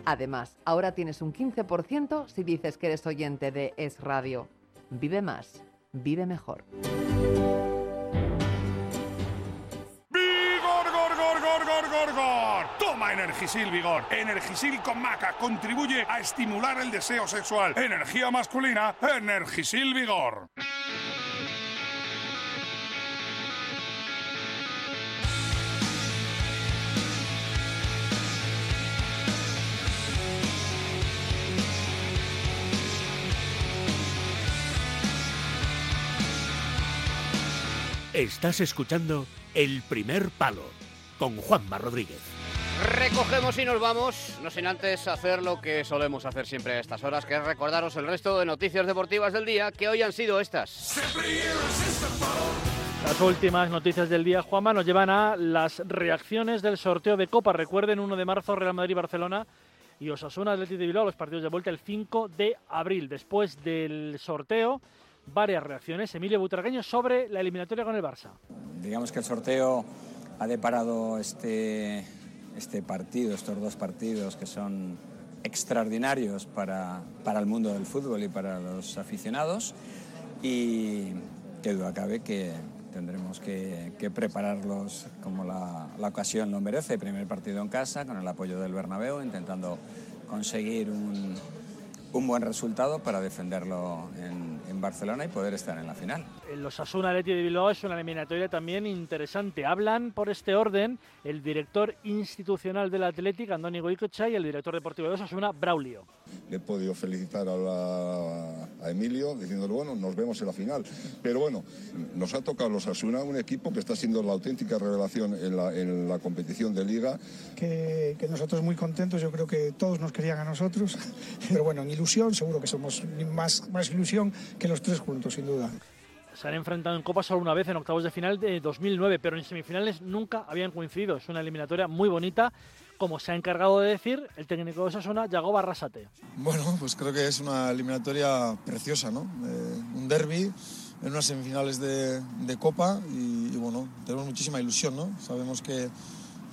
Además, ahora tienes un 15% si dices que eres oyente de Es Radio. Vive más, vive mejor. Energisil Vigor. Energisil con maca contribuye a estimular el deseo sexual. Energía masculina, Energisil Vigor. Estás escuchando El primer palo con Juanma Rodríguez. Recogemos y nos vamos, no sin antes hacer lo que solemos hacer siempre a estas horas, que es recordaros el resto de noticias deportivas del día que hoy han sido estas. Las últimas noticias del día, Juanma, nos llevan a las reacciones del sorteo de Copa. Recuerden, 1 de marzo, Real Madrid-Barcelona y Osasuna Atlético de Bilbao, los partidos de vuelta el 5 de abril. Después del sorteo, varias reacciones. Emilio Butragueño sobre la eliminatoria con el Barça. Digamos que el sorteo ha deparado este, este partido, estos dos partidos que son extraordinarios para, para el mundo del fútbol y para los aficionados y que duda cabe que tendremos que, prepararlos como la, la ocasión lo merece. Primer partido en casa con el apoyo del Bernabéu, intentando conseguir un, un buen resultado para defenderlo en, en, Barcelona y poder estar en la final. Los Asuna Leti de Bilbao es una eliminatoria también interesante. Hablan por este orden el director institucional del Atlético, Andoni Goicocha, y el director deportivo de Osasuna, Braulio. le he podido felicitar a, la- a Emilio diciéndole, bueno, nos vemos en la final. Pero bueno, nos ha tocado los Asuna, un equipo que está siendo la auténtica revelación en la, en la competición de liga. que, que nosotros muy contentos, yo creo que todos nos querían a nosotros, pero bueno, en ilusión seguro que somos más, más ilusión que los tres juntos, sin duda. Se han enfrentado en Copa solo una vez en octavos de final de 2009, pero en semifinales nunca habían coincidido. Es una eliminatoria muy bonita, como se ha encargado de decir el técnico de Osasuna, Yago Barrasate. Bueno, pues creo que es una eliminatoria preciosa, ¿no? Eh, un derby en unas semifinales de, de Copa y, y, bueno, tenemos muchísima ilusión, ¿no? Sabemos que,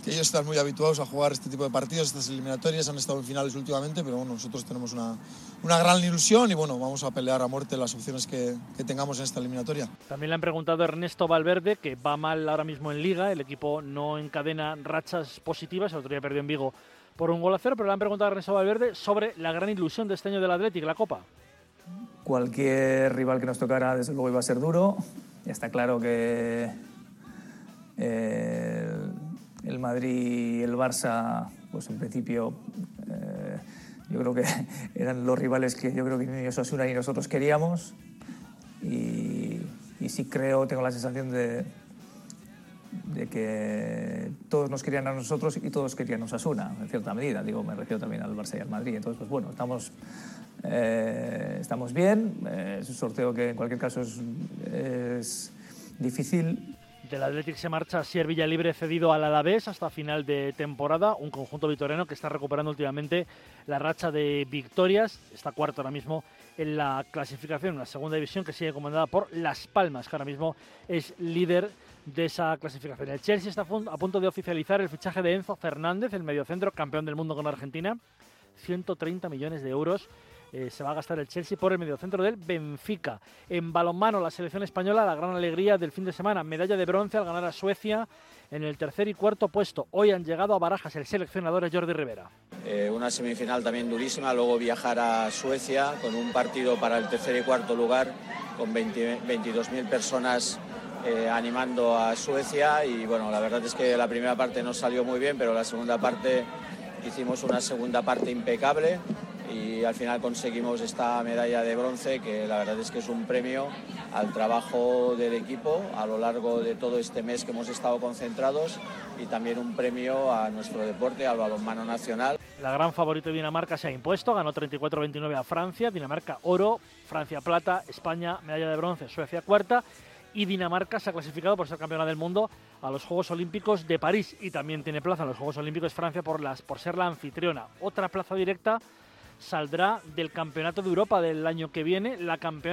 que ellos están muy habituados a jugar este tipo de partidos, estas eliminatorias, han estado en finales últimamente, pero bueno, nosotros tenemos una, una gran ilusión y bueno, vamos a pelear a muerte las opciones que, que tengamos en esta eliminatoria. También le han preguntado a Ernesto Valverde, que va mal ahora mismo en Liga, el equipo no encadena rachas positivas, el otro día perdió en Vigo por un gol a cero, pero le han preguntado a Ernesto Valverde sobre la gran ilusión de este año del Atlético, la Copa. Cualquier rival que nos tocara, desde luego, iba a ser duro. Está claro que eh, el Madrid y el Barça, pues en principio, eh, yo creo que eran los rivales que yo creo que ni Osasuna ni nosotros queríamos. Y, y sí creo, tengo la sensación de, de que todos nos querían a nosotros y todos querían a Osasuna, en cierta medida. Digo, me refiero también al Barça y al Madrid. Entonces, pues bueno, estamos, eh, estamos bien. Eh, es un sorteo que en cualquier caso es, es difícil. Del Athletic se marcha Sier Villalibre cedido al Alavés hasta final de temporada, un conjunto vitoriano que está recuperando últimamente la racha de victorias, está cuarto ahora mismo en la clasificación, en la segunda división que sigue comandada por Las Palmas, que ahora mismo es líder de esa clasificación. El Chelsea está a punto de oficializar el fichaje de Enzo Fernández, el mediocentro campeón del mundo con Argentina, 130 millones de euros eh, se va a gastar el Chelsea por el mediocentro del Benfica. En balonmano, la selección española, la gran alegría del fin de semana, medalla de bronce al ganar a Suecia en el tercer y cuarto puesto. Hoy han llegado a Barajas el seleccionador Jordi Rivera. Eh, una semifinal también durísima, luego viajar a Suecia con un partido para el tercer y cuarto lugar, con 20 22.000 personas eh, animando a Suecia y bueno, la verdad es que la primera parte no salió muy bien, pero la segunda parte hicimos una segunda parte impecable y al final conseguimos esta medalla de bronce que la verdad es que es un premio al trabajo del equipo a lo largo de todo este mes que hemos estado concentrados y también un premio a nuestro deporte, al balonmano nacional. La gran favorita de Dinamarca se ha impuesto, ganó 34-29 a Francia, Dinamarca oro, Francia plata, España medalla de bronce, Suecia cuarta y Dinamarca se ha clasificado por ser campeona del mundo a los Juegos Olímpicos de París y también tiene plaza en los Juegos Olímpicos Francia por, las, por ser la anfitriona. Otra plaza directa saldrá del Campeonato de Europa del año que viene. La campeona